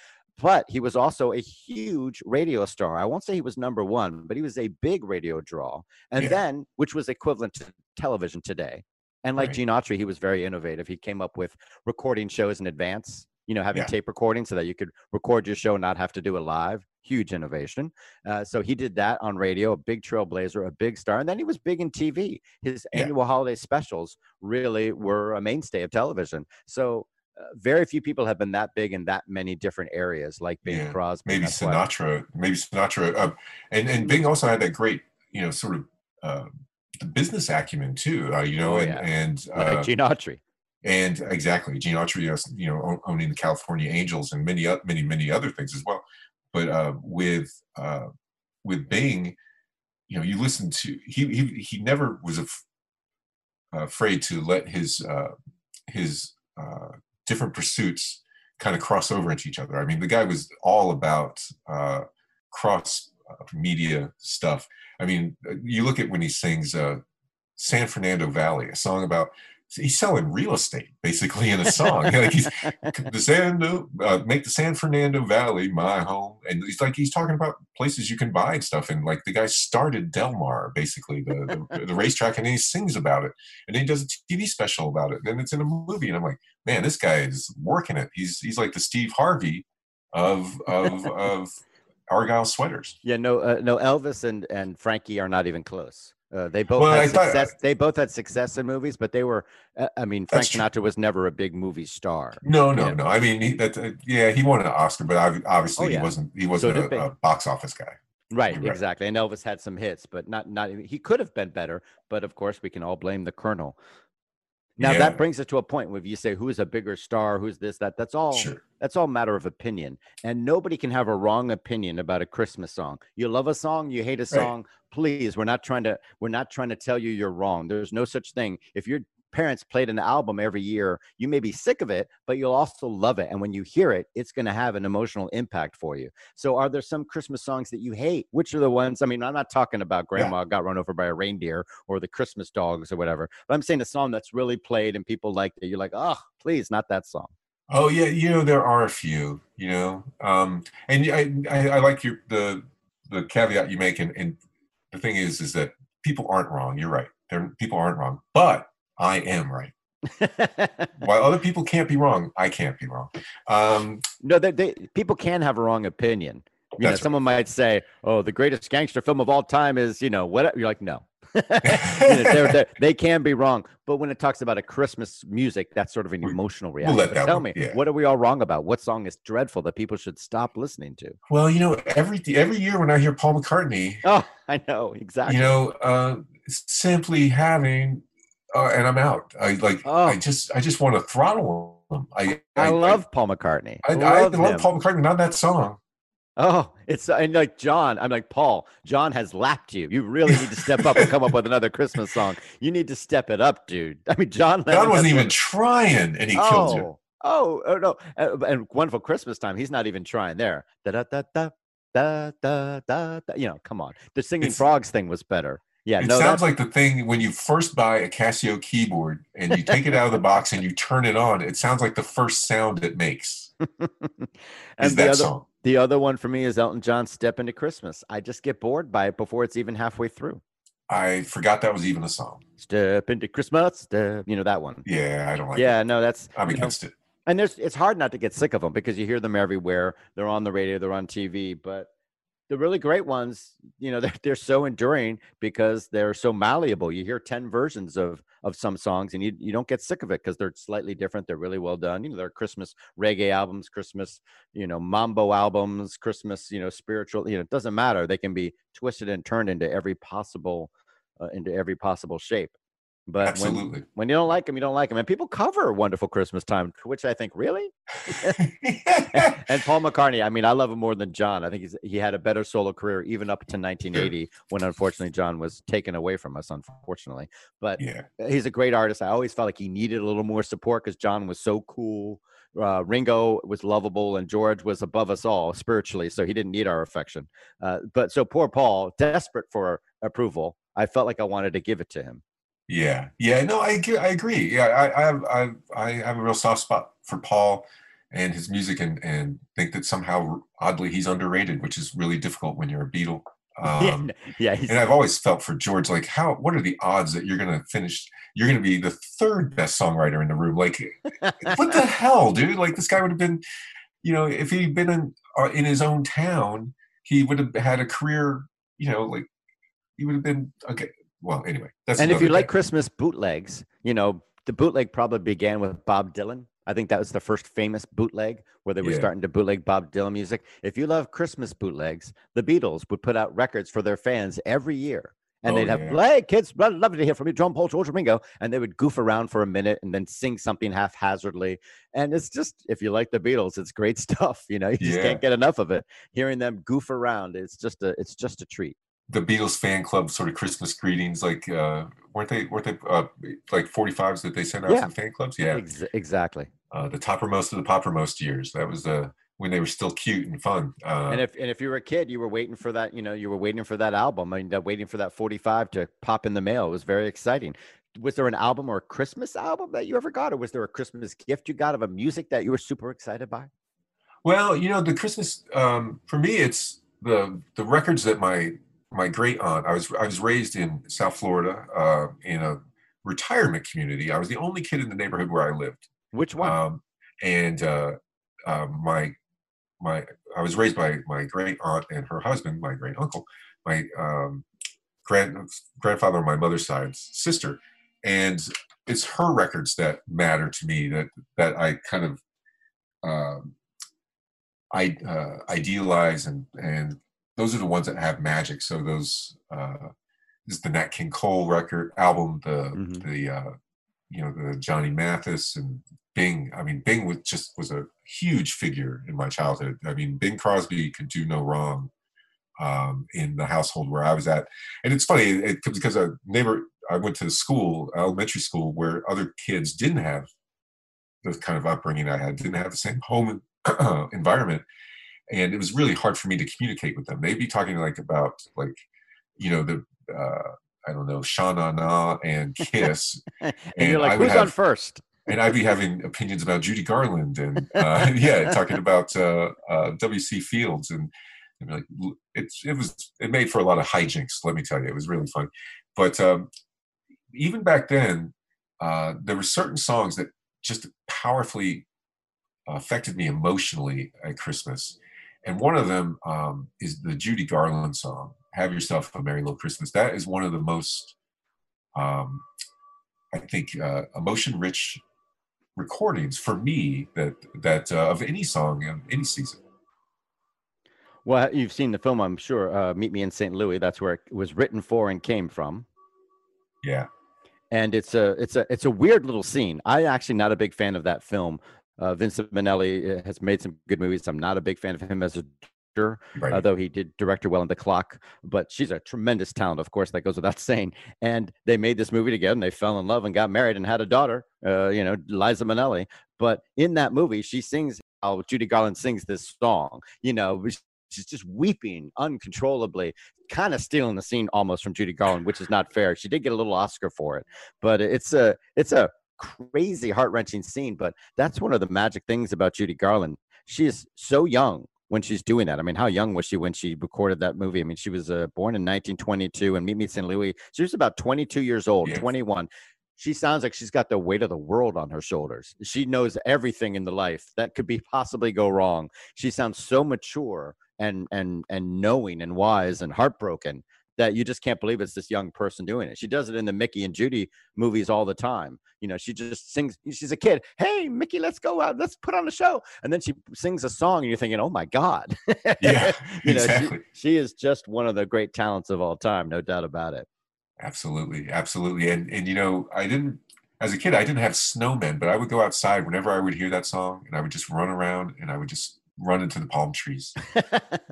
But he was also a huge radio star. I won't say he was number one, but he was a big radio draw. And Yeah. then, which was equivalent to television today. And like Right. Gene Autry, he was very innovative. He came up with recording shows in advance, you know, having Yeah. tape recording so that you could record your show, and not have to do it live. Huge innovation. Uh, so he did that on radio, a big trailblazer, a big star. And then he was big in TV. His Yeah. annual holiday specials really were a mainstay of television. So uh, very few people have been that big in that many different areas, like Bing Yeah, Crosby. maybe That's why- Sinatra, maybe Sinatra, uh, and and Bing also had that great, you know, sort of uh, business acumen too, uh, you know, Oh, and yeah. and like uh, Gene Autry. And exactly Gene Autry, you know, owning the California Angels and many many many other things as well. But uh, with uh, with Bing, you know, you listen to he he he never was af- afraid to let his uh, his uh, different pursuits kind of cross over into each other. I mean, the guy was all about uh, cross uh, media stuff. I mean, uh, you look at when he sings uh, "San Fernando Valley," a song about he's selling real estate basically in a song. like he's the San uh, make the San Fernando Valley my home, and he's like he's talking about places you can buy and stuff. And like the guy started Del Mar, basically the, the, the racetrack, and he sings about it, and he does a TV special about it. And then it's in a movie, and I'm like, man, this guy is working it. He's he's like the Steve Harvey of of of Argyle sweaters. Yeah, no, uh, no. Elvis and and Frankie are not even close. Uh, they both well, had success. they both had success in movies, but they were. Uh, I mean, Frank Sinatra was never a big movie star. No, no, no. I mean, he, that, uh, yeah, he won an Oscar, but obviously oh, yeah. he wasn't. He wasn't so a, a, box office guy. Right, right, exactly. And Elvis had some hits, but not not. He could have been better, but of course, we can all blame the Colonel. Now yeah. that brings us to a point where you say who's a bigger star, who's this, that. That's all. Sure. That's all matter of opinion, and nobody can have a wrong opinion about a Christmas song. You love a song, you hate a song. Right. Please, we're not trying to. We're not trying to tell you you're wrong. There's no such thing. If you're parents played an album every year, you may be sick of it, but you'll also love it. And when you hear it, it's going to have an emotional impact for you. So, are there some Christmas songs that you hate? Which are the ones? I mean, I'm not talking about Grandma yeah. got run over by a reindeer or the Christmas dogs or whatever, but I'm saying a song that's really played and people like that. You're like, oh, please, not that song. Oh yeah, you know there are a few, you know, um, and I, I, I like your the the caveat you make, and, and the thing is, is that people aren't wrong. You're right. They're, people aren't wrong, but I am right. While other people can't be wrong, I can't be wrong. Um, no, they, they, people can have a wrong opinion. You know, someone might say, "Oh, the greatest gangster film of all time is," you know, what? You're like, no. you know, they're, they're, they can be wrong, but when it talks about a Christmas music, that's sort of an emotional reaction. We'll tell one, me, yeah. what are we all wrong about? What song is dreadful that people should stop listening to? Well, you know, every every year when I hear Paul McCartney, oh, I know exactly. You know, uh, simply having uh, and I'm out. I like. Oh. I just. I just want to throttle him. I. I, I love I, Paul McCartney. I, love, I love Paul McCartney. Not that song. Oh, it's and like John. I'm like Paul. John has lapped you. You really need to step up and come up with another Christmas song. You need to step it up, dude. I mean, John. Lennon John wasn't even trying, and he oh. killed you. Oh, oh no! Uh, and wonderful Christmas time. He's not even trying there. Da da da da da da da. da. You know, come on. The singing it's, frogs thing was better. Yeah, it no, sounds like the thing when you first buy a Casio keyboard and you take it out of the box and you turn it on. It sounds like the first sound it makes. and the other, song. the other one for me is Elton John's "Step Into Christmas." I just get bored by it before it's even halfway through. I forgot that was even a song. Step into Christmas, step, you know that one. Yeah, I don't like. Yeah, it. no, that's I'm against know, it. And there's it's hard not to get sick of them because you hear them everywhere. They're on the radio, they're on TV, but the really great ones, you know, they're, they're so enduring because they're so malleable. You hear 10 versions of of some songs and you, you don't get sick of it because they're slightly different. They're really well done. You know, they're Christmas reggae albums, Christmas, you know, mambo albums, Christmas, you know, spiritual, you know, it doesn't matter. They can be twisted and turned into every possible uh, into every possible shape. But Absolutely. When, when you don't like them, you don't like them. And people cover Wonderful Christmas Time, which I think, really? and Paul McCartney, I mean, I love him more than John. I think he's, he had a better solo career even up to 1980 when unfortunately John was taken away from us, unfortunately. But yeah. he's a great artist. I always felt like he needed a little more support because John was so cool. Uh, Ringo was lovable and George was above us all spiritually, so he didn't need our affection. Uh, but so poor Paul, desperate for approval, I felt like I wanted to give it to him. Yeah, yeah, no, I I agree. Yeah, I, I have I I have a real soft spot for Paul and his music, and and think that somehow oddly he's underrated, which is really difficult when you're a Beatle. Um, yeah, and I've always felt for George, like how what are the odds that you're going to finish? You're going to be the third best songwriter in the room. Like, what the hell, dude? Like this guy would have been, you know, if he'd been in uh, in his own town, he would have had a career. You know, like he would have been okay well, anyway, that's and if you like Christmas bootlegs, you know the bootleg probably began with Bob Dylan. I think that was the first famous bootleg where they were yeah. starting to bootleg Bob Dylan music. If you love Christmas bootlegs, the Beatles would put out records for their fans every year. And oh, they'd have, yeah. hey, kids, I'd love to hear from you, John Paul, George Ringo. And they would goof around for a minute and then sing something haphazardly. And it's just, if you like the Beatles, it's great stuff. You know, you just yeah. can't get enough of it. Hearing them goof around, it's just a, it's just a treat the Beatles fan club sort of Christmas greetings, like uh, weren't they weren't they uh, like forty fives that they sent out yeah. from fan clubs? Yeah, Ex- exactly. Uh, the toppermost of the poppermost years. That was the when they were still cute and fun. Uh, and if and if you were a kid, you were waiting for that. You know, you were waiting for that album. I mean, waiting for that forty five to pop in the mail. It was very exciting. was there an album or a Christmas album that you ever got, or was there a Christmas gift you got of a music that you were super excited by? Well, you know, the Christmas um, for me, it's the the records that my my great aunt. I was I was raised in South Florida uh, in a retirement community. I was the only kid in the neighborhood where I lived. Which one? Um, and uh, uh, my my I was raised by my great aunt and her husband, my great uncle, my um, grand grandfather on my mother's side, sister, and it's her records that matter to me. That that I kind of um, I uh, idealize and and those are the ones that have magic. So those uh, is the Nat King Cole record album, the mm-hmm. the uh, you know the Johnny Mathis and Bing. I mean, Bing was just was a huge figure in my childhood. I mean, Bing Crosby could do no wrong um, in the household where I was at. And it's funny it, because a neighbor, I went to school, elementary school, where other kids didn't have the kind of upbringing I had, didn't have the same home environment, and it was really hard for me to communicate with them. They'd be talking like about like, you know, the uh, I don't know, Sha Na Na and Kiss, and, and, you're like, who's have, on first? and I'd be having opinions about Judy Garland and uh, yeah, talking about uh, uh, W.C. Fields and, and like it, it was it made for a lot of hijinks. Let me tell you, it was really fun. But um, even back then, uh, there were certain songs that just powerfully affected me emotionally at Christmas, and one of them um, is the Judy Garland song "Have Yourself a Merry Little Christmas." That is one of the most um, I think uh, emotion-rich recordings for me that that uh, of any song in any season. Well, you've seen the film, I'm sure. Uh, Meet Me in St. Louis. That's where it was written for and came from. Yeah, and it's a it's a it's a weird little scene. i'm actually not a big fan of that film. Uh, Vincent Minnelli uh, has made some good movies. I'm not a big fan of him as a director, right. although he did direct her well in The Clock. But she's a tremendous talent, of course, that goes without saying. And they made this movie together and they fell in love and got married and had a daughter, uh, you know, Liza Minnelli. But in that movie, she sings how Judy Garland sings this song, you know, she's just weeping uncontrollably, kind of stealing the scene almost from Judy Garland, which is not fair. She did get a little Oscar for it, but it's a it's a crazy heart wrenching scene. But that's one of the magic things about Judy Garland. She is so young when she's doing that. I mean, how young was she when she recorded that movie? I mean, she was uh, born in 1922 and Meet Me St. Louis. She was about 22 years old, yes. 21. She sounds like she's got the weight of the world on her shoulders. She knows everything in the life that could be possibly go wrong. She sounds so mature and and and knowing and wise and heartbroken that you just can't believe it's this young person doing it. She does it in the Mickey and Judy movies all the time. You know, she just sings. She's a kid. Hey, Mickey, let's go out. Let's put on a show. And then she sings a song, and you're thinking, oh my god. Yeah, you know, exactly. She, she is just one of the great talents of all time, no doubt about it. Absolutely, absolutely. And and you know, I didn't as a kid, I didn't have snowmen, but I would go outside whenever I would hear that song, and I would just run around, and I would just run into the palm trees.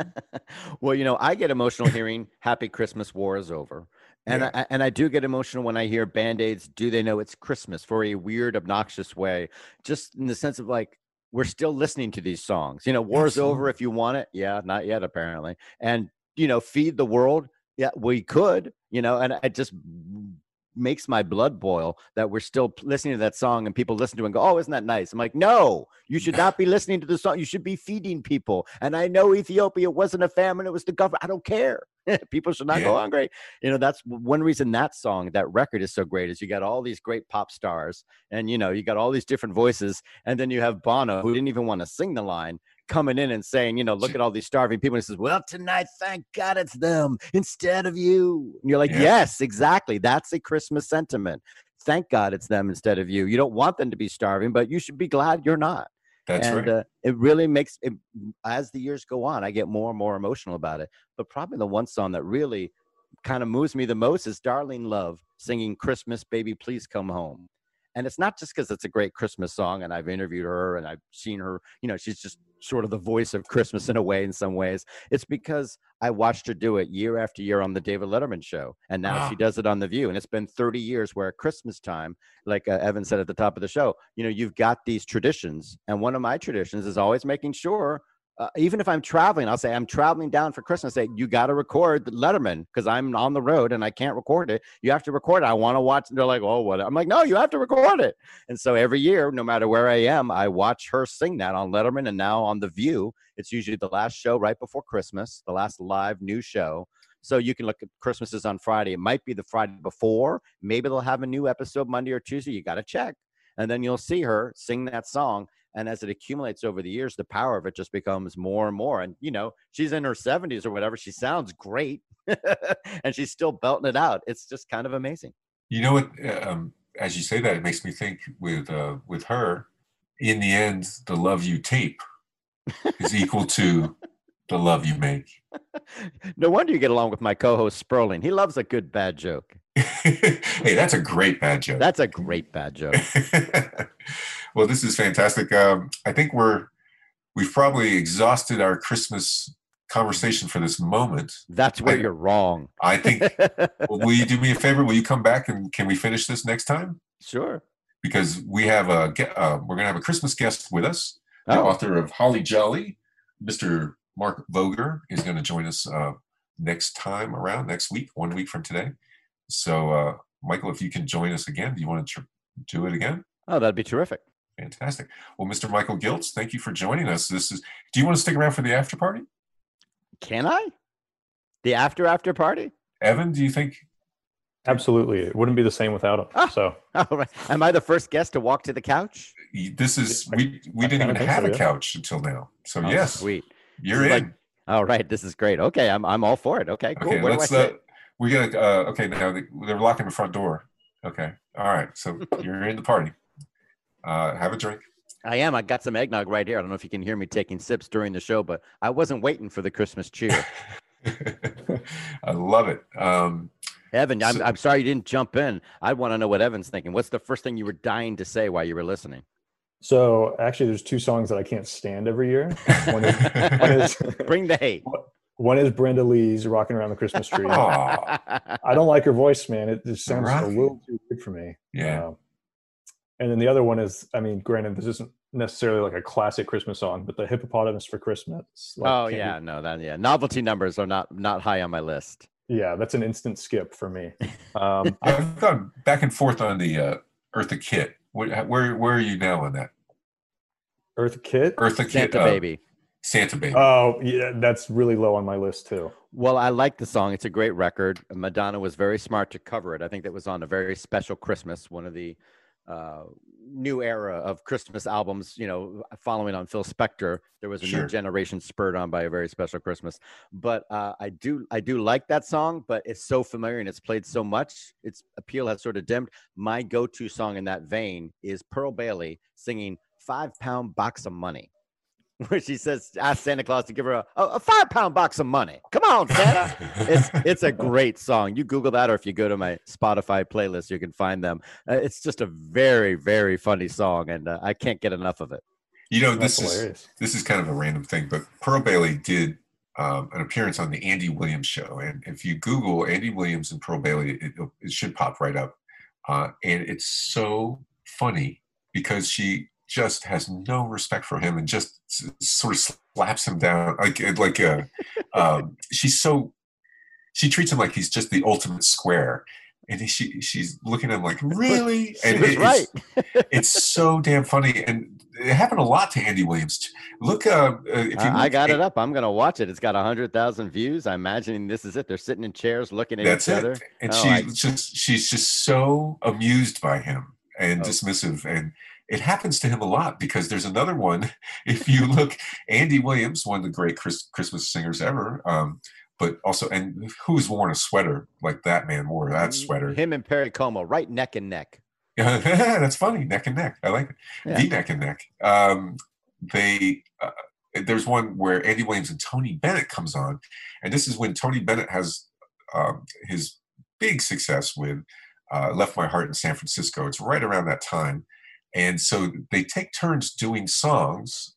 well, you know, I get emotional hearing "Happy Christmas, War is Over," and yeah. I, and I do get emotional when I hear Band Aids. Do they know it's Christmas for a weird, obnoxious way? Just in the sense of like we're still listening to these songs. You know, war's Absolutely. over if you want it. Yeah, not yet apparently. And you know, feed the world. Yeah, we could. You know, and I just makes my blood boil that we're still listening to that song and people listen to it and go, "Oh, isn't that nice?" I'm like, "No, you should not be listening to the song. You should be feeding people." And I know Ethiopia wasn't a famine; it was the government. I don't care. people should not yeah. go hungry. You know, that's one reason that song, that record is so great. Is you got all these great pop stars, and you know, you got all these different voices, and then you have Bono, who didn't even want to sing the line, coming in and saying, you know, look at all these starving people. And he says, well, tonight, thank God it's them instead of you. And you're like, yeah. yes, exactly. That's a Christmas sentiment. Thank God it's them instead of you. You don't want them to be starving, but you should be glad you're not. That's and, right. Uh, it really makes it, as the years go on, I get more and more emotional about it. But probably the one song that really kind of moves me the most is Darlene Love singing Christmas, Baby, Please Come Home. And it's not just because it's a great Christmas song and I've interviewed her and I've seen her, you know, she's just sort of the voice of Christmas in a way, in some ways. It's because I watched her do it year after year on the David Letterman show. And now she does it on The View. And it's been 30 years where at Christmas time, like uh, Evan said at the top of the show, you know, you've got these traditions. And one of my traditions is always making sure uh, even if I'm traveling, I'll say I'm traveling down for Christmas. Say you got to record the Letterman because I'm on the road and I can't record it. You have to record it. I want to watch. And They're like, oh, what? I'm like, no, you have to record it. And so every year, no matter where I am, I watch her sing that on Letterman and now on The View. It's usually the last show right before Christmas, the last live new show. So you can look at Christmas is on Friday. It might be the Friday before. Maybe they'll have a new episode Monday or Tuesday. You got to check. And then you'll see her sing that song and as it accumulates over the years the power of it just becomes more and more and you know she's in her 70s or whatever she sounds great and she's still belting it out it's just kind of amazing. You know what uh, um, as you say that it makes me think with uh, with her in the end the love you tape is equal to the love you make. No wonder you get along with my co-host sperling he loves a good bad joke. Hey that's a great bad joke. That's a great bad joke well, this is fantastic. Um, I think we're we've probably exhausted our Christmas conversation for this moment. That's where I, you're wrong. I think. will you do me a favor? Will you come back and can we finish this next time? Sure. Because we have a uh, we're going to have a Christmas guest with us. The oh. author of Holly Jolly, Mr. Mark Voger, is going to join us uh, next time around next week, one week from today. So, uh, Michael, if you can join us again, do you want to tr- do it again? Oh, that'd be terrific. Fantastic. Well, Mr. Michael Giltz, thank you for joining us. This is. Do you want to stick around for the after party? Can I? The after after party? Evan, do you think? Absolutely, it wouldn't be the same without him. Oh, so, all right. Am I the first guest to walk to the couch? This is we. We I didn't even have so, a yeah. couch until now. So oh, yes, sweet. You're in. Like, all right, this is great. Okay, I'm I'm all for it. Okay, cool. Okay, let's. Uh, we got. Uh, okay, now they're locking the front door. Okay, all right. So you're in the party. Uh, have a drink. I am. I got some eggnog right here. I don't know if you can hear me taking sips during the show, but I wasn't waiting for the Christmas cheer. I love it. Um, Evan, I'm, I'm sorry you didn't jump in. I want to know what Evan's thinking. What's the first thing you were dying to say while you were listening? So actually, there's two songs that I can't stand every year. One is, one is Bring the hate. One is Brenda Lee's "Rocking Around the Christmas Tree." I don't like her voice, man. It just sounds a little too good for me. Yeah. Um, and then the other one is, I mean, granted, this isn't necessarily like a classic Christmas song, but the hippopotamus for Christmas. Like, oh yeah, be... no, that yeah, novelty numbers are not not high on my list. Yeah, that's an instant skip for me. Um, I've gone back and forth on the uh, Eartha Kitt. Where, where where are you now on that? Eartha Kitt. Eartha Kitt. Santa uh, Baby. Santa Baby. Oh yeah, that's really low on my list too. Well, I like the song. It's a great record. Madonna was very smart to cover it. I think that was on a very special Christmas, one of the uh, new era of Christmas albums, you know, following on Phil Spector, there was a sure. new generation spurred on by a very special Christmas. But uh, I do, I do like that song, but it's so familiar and it's played so much, its appeal has sort of dimmed. My go-to song in that vein is Pearl Bailey singing Five Pound Box of Money. where she says, ask Santa Claus to give her a, a five pound box of money. Come on, Santa. it's it's a great song. You Google that, or if you go to my Spotify playlist, you can find them. Uh, it's just a very, very funny song, and uh, I can't get enough of it. You know, this is this is kind of a random thing, but Pearl Bailey did um, an appearance on the Andy Williams show, and if you Google Andy Williams and Pearl Bailey, it, it should pop right up. Uh, and it's so funny because she just has no respect for him and just sort of slaps him down like like a, um, she's so she treats him like he's just the ultimate square. And she she's looking at him like really? and it, right. it's, it's, so damn funny. And it happened a lot to andy williams. Look uh, if you i got it up. I'm gonna watch it. It's got 100000 views. I'm imagining this is it. They're sitting in chairs looking at that's each it. other. And oh, she's I, just she's just so amused by him and oh. dismissive. And it happens to him a lot because there's another one. If you look, Andy Williams, one of the great Chris, Christmas singers ever, um, but also, and who's worn a sweater like that man wore that sweater? Him and Perry Como, right neck and neck. Yeah, that's funny. Neck and neck. I like it. Yeah. The neck and neck. Um, they, uh, there's one where Andy Williams and Tony Bennett comes on, and this is when Tony Bennett has um, his big success with uh, "Left My Heart in San Francisco." It's right around that time, and so they take turns doing songs,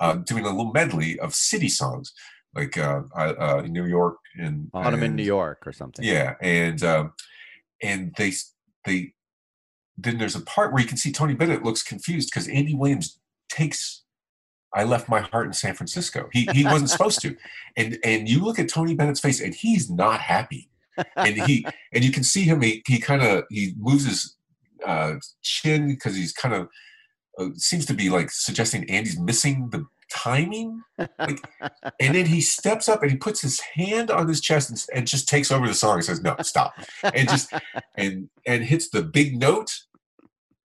uh, doing a little medley of city songs, like uh, uh, New York and Autumn and, in New York or something. Yeah, and um, and they they then there's a part where you can see Tony Bennett looks confused because Andy Williams takes I left my heart in San Francisco. He he wasn't supposed to. And and you look at Tony Bennett's face and he's not happy. And he and you can see him he he kind of he moves his uh, chin because he's kind of uh, seems to be like suggesting Andy's missing the timing. Like, and then he steps up and he puts his hand on his chest and, and just takes over the song and says, "No, stop," and just and and hits the big note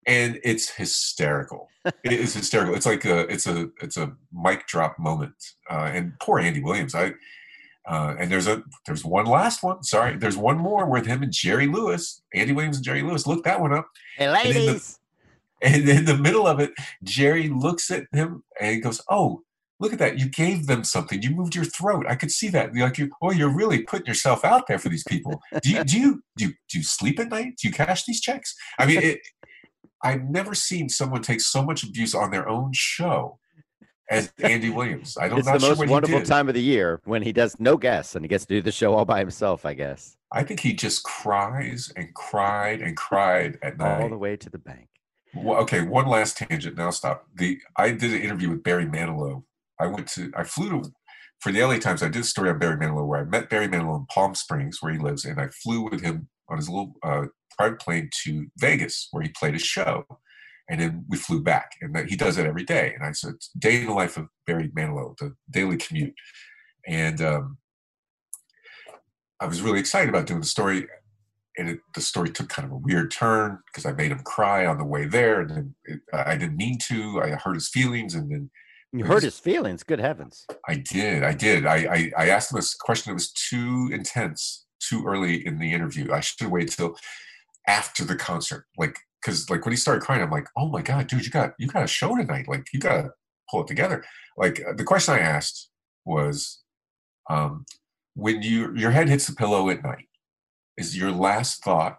and it's hysterical. it is hysterical. It's like a it's a it's a mic drop moment. Uh, and poor Andy Williams. I uh, and there's a there's one last one. Sorry, there's one more with him and Jerry Lewis. Andy Williams and Jerry Lewis. Look that one up. Hey, ladies. And in the middle of it, Jerry looks at him and goes, "Oh, look at that! You gave them something. You moved your throat. I could see that. You're like you, oh, you're really putting yourself out there for these people. Do you do you do you, do you sleep at night? Do you cash these checks? I mean, it, I've never seen someone take so much abuse on their own show as Andy Williams. I don't. It's the most wonderful time of the year when he does no guests and he gets to do the show all by himself. I guess. I think he just cries and cried and cried at night all the way to the bank. Well, okay, one last tangent. Now stop. The I did an interview with Barry Manilow. I went to. I flew to for the LA Times. I did a story on Barry Manilow where I met Barry Manilow in Palm Springs, where he lives, and I flew with him on his little uh, private plane to Vegas, where he played a show. And then we flew back, and he does it every day. And I said, "Day in the life of Barry Manilow, the daily commute." And um, I was really excited about doing the story, and it, the story took kind of a weird turn because I made him cry on the way there, and then it, I didn't mean to. I hurt his feelings, and then you hurt his feelings. Good heavens! I did. I did. I, I I asked him a question that was too intense, too early in the interview. I should have waited till after the concert, like because like when he started crying, I'm like, oh my god, dude, you got you got a show tonight. Like you got to pull it together. Like uh, the question I asked was, um, when you your head hits the pillow at night, is your last thought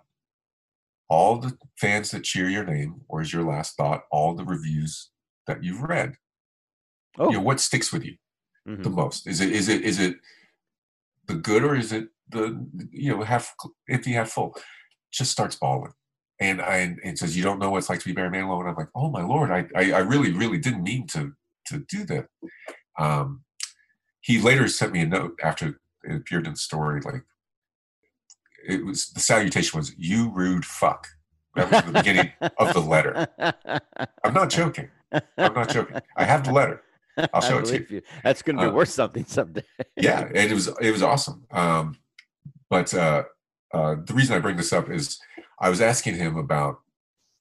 all the fans that cheer your name, or is your last thought all the reviews that you've read? Oh. You know, what sticks with you mm-hmm. the most? Is it is it is it the good or is it the you know half empty half full? Just starts bawling and I and says, "You don't know what it's like to be Barry Manilow," and I'm like, "Oh my lord, I I, I really really didn't mean to to do that." Um, he later sent me a note after it appeared in the story, like it was the salutation was "You rude fuck." That was the beginning of the letter. I'm not joking. I'm not joking. I have the letter. I'll show it to you. you. That's going to be uh, worth something someday. yeah, and it was it was awesome. Um, but uh, uh, the reason I bring this up is I was asking him about,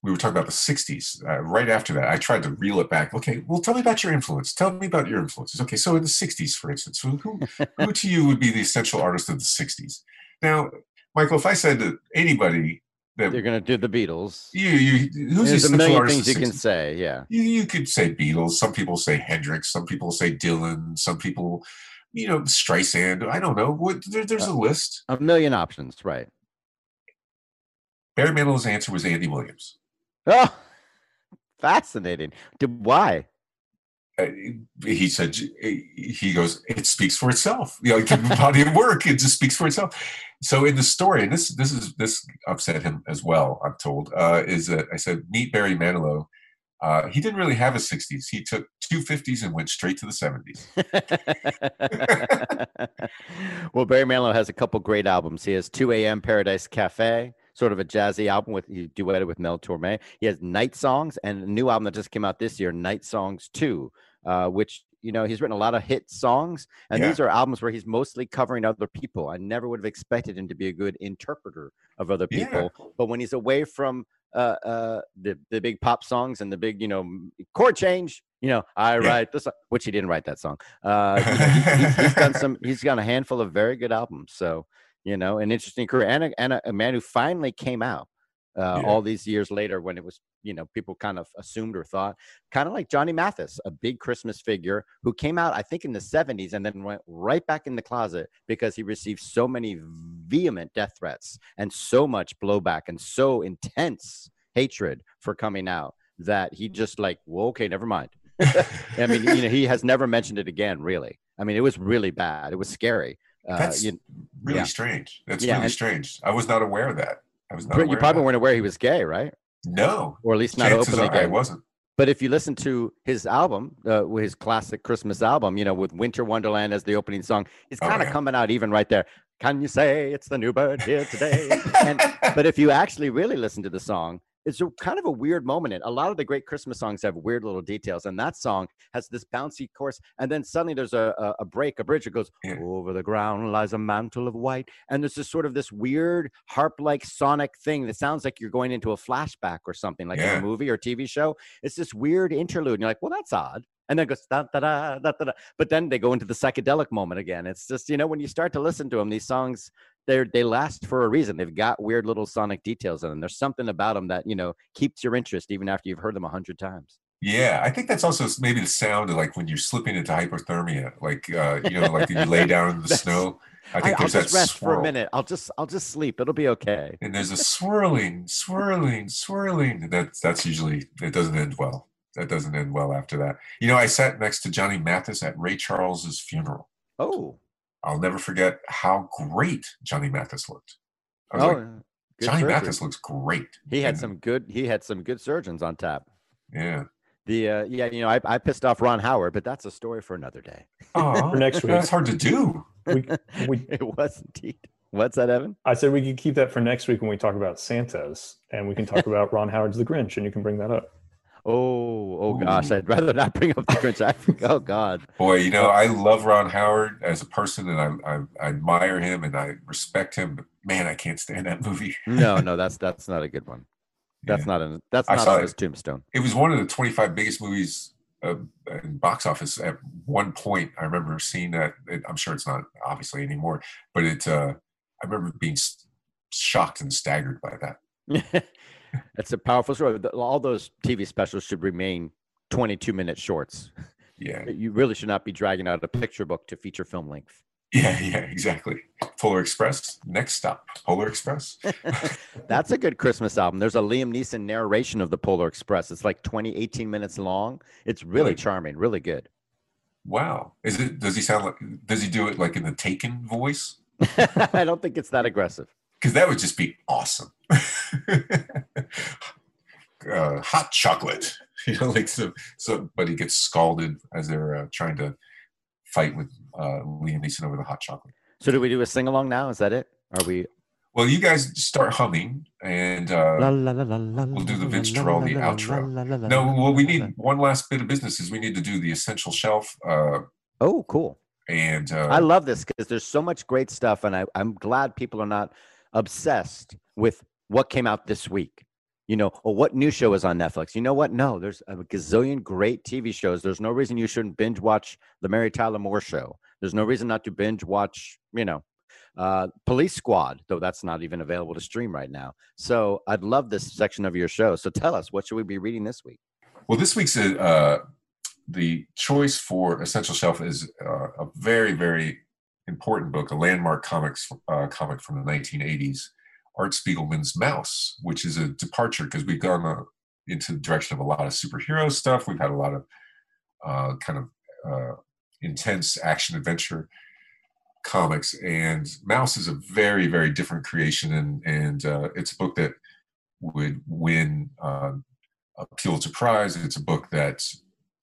we were talking about the 60s. Uh, right after that, I tried to reel it back. Okay, well, tell me about your influence. Tell me about your influences. Okay, so in the 60s, for instance, who, who to you would be the essential artist of the 60s? Now, Michael, if I said to anybody that you're going to do the Beatles. You, you, who's There's a million things you can say. Yeah, you, you could say Beatles. Some people say Hendrix. Some people say Dylan. Some people, you know, Streisand. I don't know. What there, there's uh, a list. A million options, right? Barry Manilow's answer was Andy Williams. Oh, fascinating. Did, Why? Uh, he said he goes it speaks for itself you know the body of work it just speaks for itself so in the story and this this is this upset him as well i'm told uh, is that i said meet barry manilow uh, he didn't really have a 60s he took two 50s and went straight to the 70s well barry manilow has a couple great albums he has 2 a.m paradise cafe sort of a jazzy album with he duetted with Mel Torme. He has Night Songs and a new album that just came out this year, Night Songs 2, uh, which you know he's written a lot of hit songs and yeah. these are albums where he's mostly covering other people i never would have expected him to be a good interpreter of other people yeah. but when he's away from uh, uh, the the big pop songs and the big you know chord change you know i yeah. write this which he didn't write that song uh, you know, he, he, he's done some he's got a handful of very good albums so you know, an interesting career and a, and a, a man who finally came out uh, yeah. all these years later when it was, you know, people kind of assumed or thought, kind of like Johnny Mathis, a big Christmas figure who came out, I think, in the 70s and then went right back in the closet because he received so many vehement death threats and so much blowback and so intense hatred for coming out that he just like, well, okay, never mind. I mean, you know, he has never mentioned it again, really. I mean, it was really bad. It was scary. Uh, That's you, really yeah. strange. That's yeah, really and, strange. I was not aware of that. I was not. You probably weren't aware he was gay, right? No, or at least not Chances openly gay. I wasn't. But if you listen to his album, uh, his classic Christmas album, you know, with Winter Wonderland as the opening song, it's kind of oh, yeah. coming out even right there. Can you say it's the new bird here today? and, but if you actually really listen to the song, it's a kind of a weird moment. And a lot of the great Christmas songs have weird little details, and that song has this bouncy chorus, and then suddenly there's a, a, a break, a bridge. It goes over the ground lies a mantle of white, and there's this sort of this weird harp-like sonic thing that sounds like you're going into a flashback or something, like yeah. a movie or TV show. It's this weird interlude, and you're like, well, that's odd. And then goes da da da da da. But then they go into the psychedelic moment again. It's just you know when you start to listen to them, these songs they they last for a reason. They've got weird little sonic details in them. There's something about them that you know keeps your interest even after you've heard them a hundred times. Yeah, I think that's also maybe the sound of like when you're slipping into hypothermia, like uh, you know, like you lay down in the snow. I think I, will just rest swirl. for a minute. I'll just I'll just sleep. It'll be okay. And there's a swirling, swirling, swirling. That's that's usually it doesn't end well. That doesn't end well after that. You know, I sat next to Johnny Mathis at Ray Charles's funeral. Oh, I'll never forget how great Johnny Mathis looked. I was oh, like, Johnny surgery. Mathis looks great. He had and, some good. He had some good surgeons on tap. Yeah. The uh, yeah, you know, I, I pissed off Ron Howard, but that's a story for another day. Oh, for next week. That's hard to do. We, we, it was indeed. What's that, Evan? I said we could keep that for next week when we talk about Santas, and we can talk about Ron Howard's The Grinch, and you can bring that up. Oh, oh gosh, I'd rather not bring up the Grinch. oh God. Boy, you know, I love Ron Howard as a person, and I, I, I admire him and I respect him. But man, I can't stand that movie. no, no, that's that's not a good one. That's yeah. not a that's not on his tombstone. It was one of the twenty five biggest movies uh, in box office at one point. I remember seeing that. It, I'm sure it's not obviously anymore, but it. Uh, I remember being shocked and staggered by that. It's a powerful story. All those TV specials should remain 22 minute shorts. Yeah. You really should not be dragging out a picture book to feature film length. Yeah, yeah, exactly. Polar Express, next stop, Polar Express. That's a good Christmas album. There's a Liam Neeson narration of the Polar Express. It's like 20, 18 minutes long. It's really, really? charming, really good. Wow. Is it does he sound like does he do it like in the Taken voice? I don't think it's that aggressive because that would just be awesome. uh, hot chocolate, you know, like so somebody gets scalded as they're uh, trying to fight with uh, Liam Neeson over the hot chocolate. So, do we do a sing along now? Is that it? Are we? Well, you guys start humming, and uh, we'll do the Vince Guaraldi outro. No, well, we need one last bit of business. Is we need to do the essential shelf. Uh, oh, cool! And uh, I love this because there's so much great stuff, and I, I'm glad people are not obsessed with what came out this week you know or what new show is on netflix. You know what? No there's a gazillion great tv shows. There's no reason you shouldn't binge watch the mary tyler moore show. There's no reason not to binge watch you know uh, police squad though that's not even available to stream right now. So i'd love this section of your show. So tell us what should we be reading this week? Well this week's uh, the choice for essential shelf is uh, a very very important book, a landmark comics uh, comic from the 1980s, Art Spiegelman's Maus, which is a departure because we've gone uh, into the direction of a lot of superhero stuff. We've had a lot of uh, kind of uh, intense action adventure comics, and Maus is a very very different creation, and and uh, it's a book that would win um, a Pulitzer Prize. It's a book that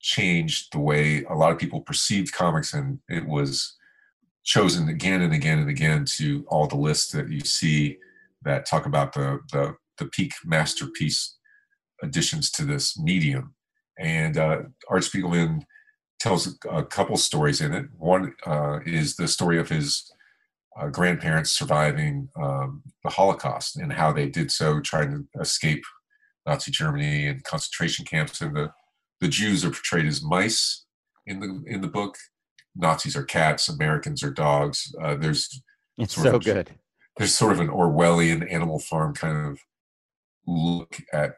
changed the way a lot of people perceived comics, and it was chosen again and again and again to all the lists that you see that talk about the the, the peak masterpiece additions to this medium. And uh, Art Spiegelman tells a couple stories in it. One uh, is the story of his uh, grandparents surviving um, the Holocaust and how they did so, trying to escape Nazi Germany and concentration camps. And the, the Jews are portrayed as mice in the in the book, Nazis are cats, Americans are dogs. Uh, there's it's so good. There's sort of an Orwellian Animal Farm kind of look at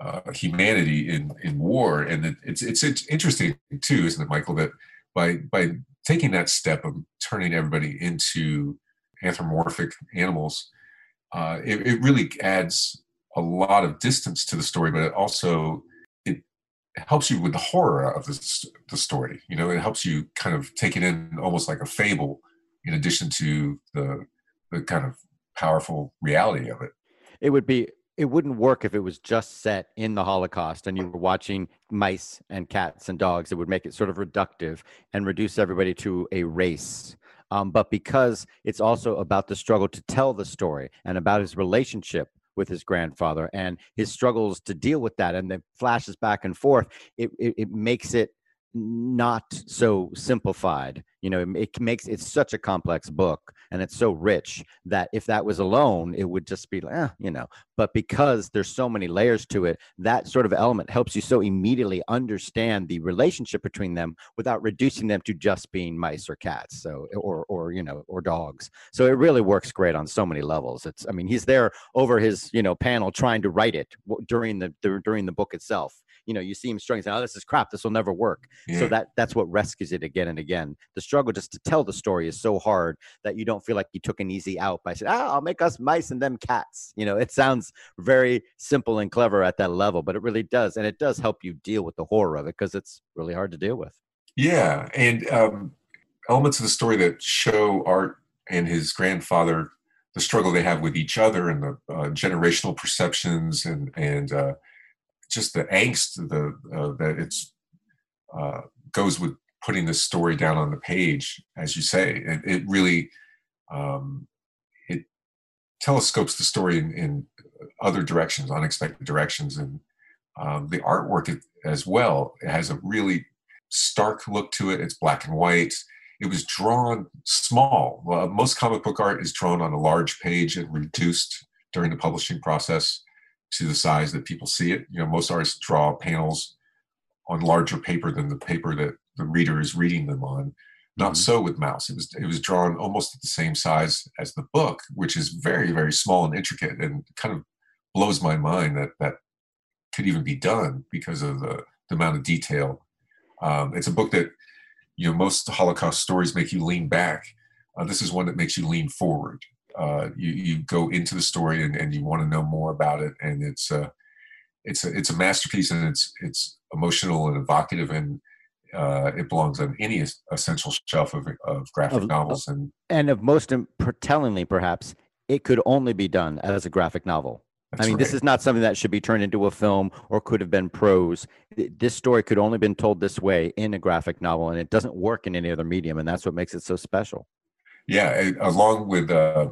uh, humanity in in war, and it, it's it's it's interesting too, isn't it, Michael? That by by taking that step of turning everybody into anthropomorphic animals, uh, it, it really adds a lot of distance to the story, but it also it helps you with the horror of the, the story. You know, it helps you kind of take it in almost like a fable, in addition to the the kind of powerful reality of it. It would be it wouldn't work if it was just set in the Holocaust and you were watching mice and cats and dogs. It would make it sort of reductive and reduce everybody to a race. Um, but because it's also about the struggle to tell the story and about his relationship with his grandfather and his struggles to deal with that and the flashes back and forth, it, it, it makes it not so simplified you know it, makes it's such a complex book and it's so rich that if that was alone it would just be like eh, you know. But because there's so many layers to it that sort of element helps you so immediately understand the relationship between them without reducing them to just being mice or cats so or or you know or dogs. So it really works great on so many levels. It's i mean he's there over his you know panel trying to write it during the during the book itself you know you see him struggling oh this is crap this will never work. Yeah. so that that's what rescues it again and again. The struggle just to tell the story is so hard that you don't feel like you took an easy out by saying ah, i'll make us mice and them cats. You know it sounds very simple and clever at that level but it really does and it does help you deal with the horror of it because it's really hard to deal with. Yeah and um, elements of the story that show art and his grandfather the struggle they have with each other and the uh, generational perceptions and and uh, just the angst the uh, that it's uh, goes with putting this story down on the page, as you say. It, it really um, it telescopes the story in, in, other directions, unexpected directions, and um, the artwork as well it has a really stark look to it. It's black and white. It was drawn small. Uh, most comic book art is drawn on a large page and reduced during the publishing process to the size that people see it. You know, most artists draw panels on larger paper than the paper that the reader is reading them on. Not mm-hmm. so with Maus. It was it was drawn almost at the same size as the book, which is very very small and intricate, and kind of blows my mind that that could even be done because of the, the amount of detail. Um, it's a book that you know most Holocaust stories make you lean back. Uh, this is one that makes you lean forward uh, you, you go into the story and, and you want to know more about it and it's a it's a it's a masterpiece and it's it's emotional and evocative and uh, it belongs on any essential shelf of, of graphic of, novels and and of most tellingly perhaps it could only be done as a graphic novel I mean, right. this is not something that should be turned into a film or could have been prose. This story could only have been told this way in a graphic novel, and it doesn't work in any other medium, and that's what makes it so special. Yeah, along with uh,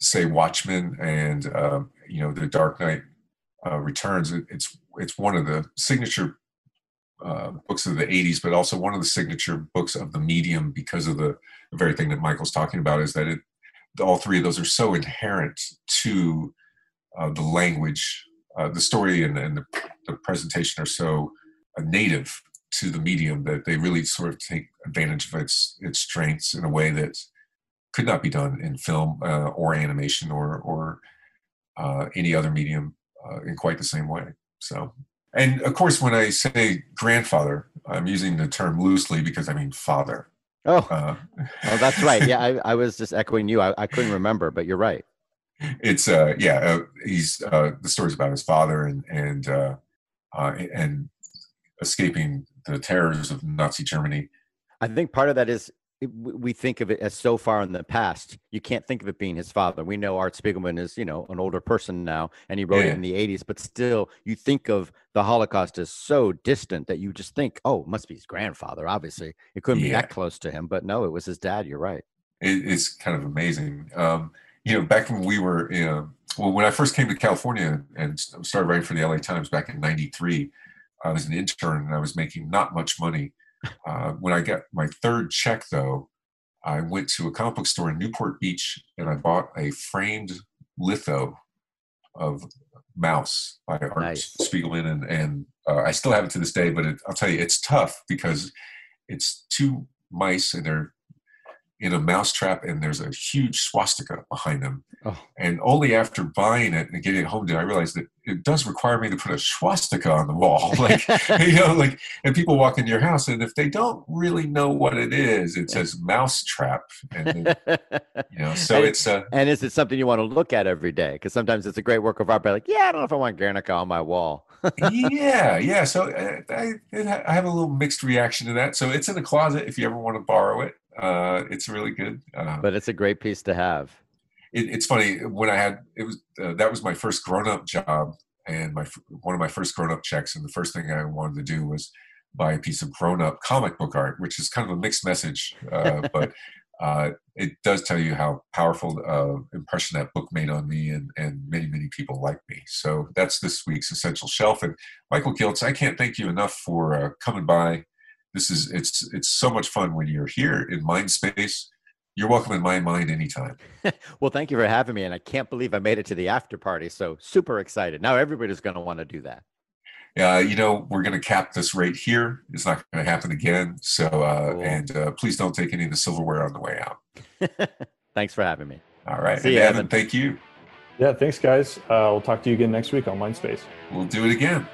say Watchmen and uh, you know The Dark Knight uh, Returns, it's it's one of the signature uh, books of the 80s, but also one of the signature books of the medium because of the, the very thing that Michael's talking about is that it, all three of those are so inherent to uh, the language, uh, the story, and, and the, the, presentation are so uh, native to the medium that they really sort of take advantage of its its strengths in a way that could not be done in film uh, or animation or or uh, any other medium uh, in quite the same way. So, and of course, when I say grandfather, I'm using the term loosely because I mean father. Oh, uh, oh, that's right. Yeah, I, I was just echoing you. I, I couldn't remember, but you're right. It's uh, yeah. Uh, he's uh, the story's about his father and and uh, uh, and escaping the terrors of Nazi Germany. I think part of that is we think of it as so far in the past. You can't think of it being his father. We know Art Spiegelman is, you know, an older person now, and he wrote yeah. it in the '80s. But still, you think of the Holocaust as so distant that you just think, "Oh, it must be his grandfather." Obviously, it couldn't yeah. be that close to him. But no, it was his dad. You're right. It, it's kind of amazing. Um, you know, back when we were, you know, well, when I first came to California and started writing for the LA Times back in '93, I was an intern and I was making not much money uh, when I got my third check, though, I went to a comic book store in Newport Beach and I bought a framed litho of Maus by Art nice. Spiegelman, and and uh, I still have it to this day. But it, I'll tell you, it's tough because it's two mice and they're in a mousetrap and there's a huge swastika behind them. Oh. And only after buying it and getting it home did I realize that it does require me to put a swastika on the wall. Like, you know, like, and people walk into your house and if they don't really know what it is, it says mousetrap. And, you know, so and, it's, a and is it something you want to look at every day? Cause sometimes it's a great work of art, but like, yeah, I don't know if I want Guernica on my wall. yeah. Yeah. So uh, I, I have a little mixed reaction to that. So it's in the closet if you ever want to borrow it uh, it's really good. Uh, but it's a great piece to have. It, it's funny when I had it was uh, that was my first grown up job and my one of my first grown up checks, and the first thing I wanted to do was buy a piece of grown up comic book art, which is kind of a mixed message, uh, but uh, it does tell you how powerful uh, impression that book made on me and, and many, many people like me. So that's this week's Essential Shelf. And Michael Giltz, I can't thank you enough for uh, coming by. This is it's it's so much fun when you're here in Mindspace. You're welcome in my mind anytime. well, thank you for having me, and I can't believe I made it to the after party. So super excited! Now everybody's going to want to do that uh, you know, we're going to cap this right here. It's not going to happen again. So, uh, cool. and uh, please don't take any of the silverware on the way out. thanks for having me. All right. See and you, Evan, Evan, thank you. Yeah, thanks, guys. Uh, we'll talk to you again next week on Mindspace. We'll do it again.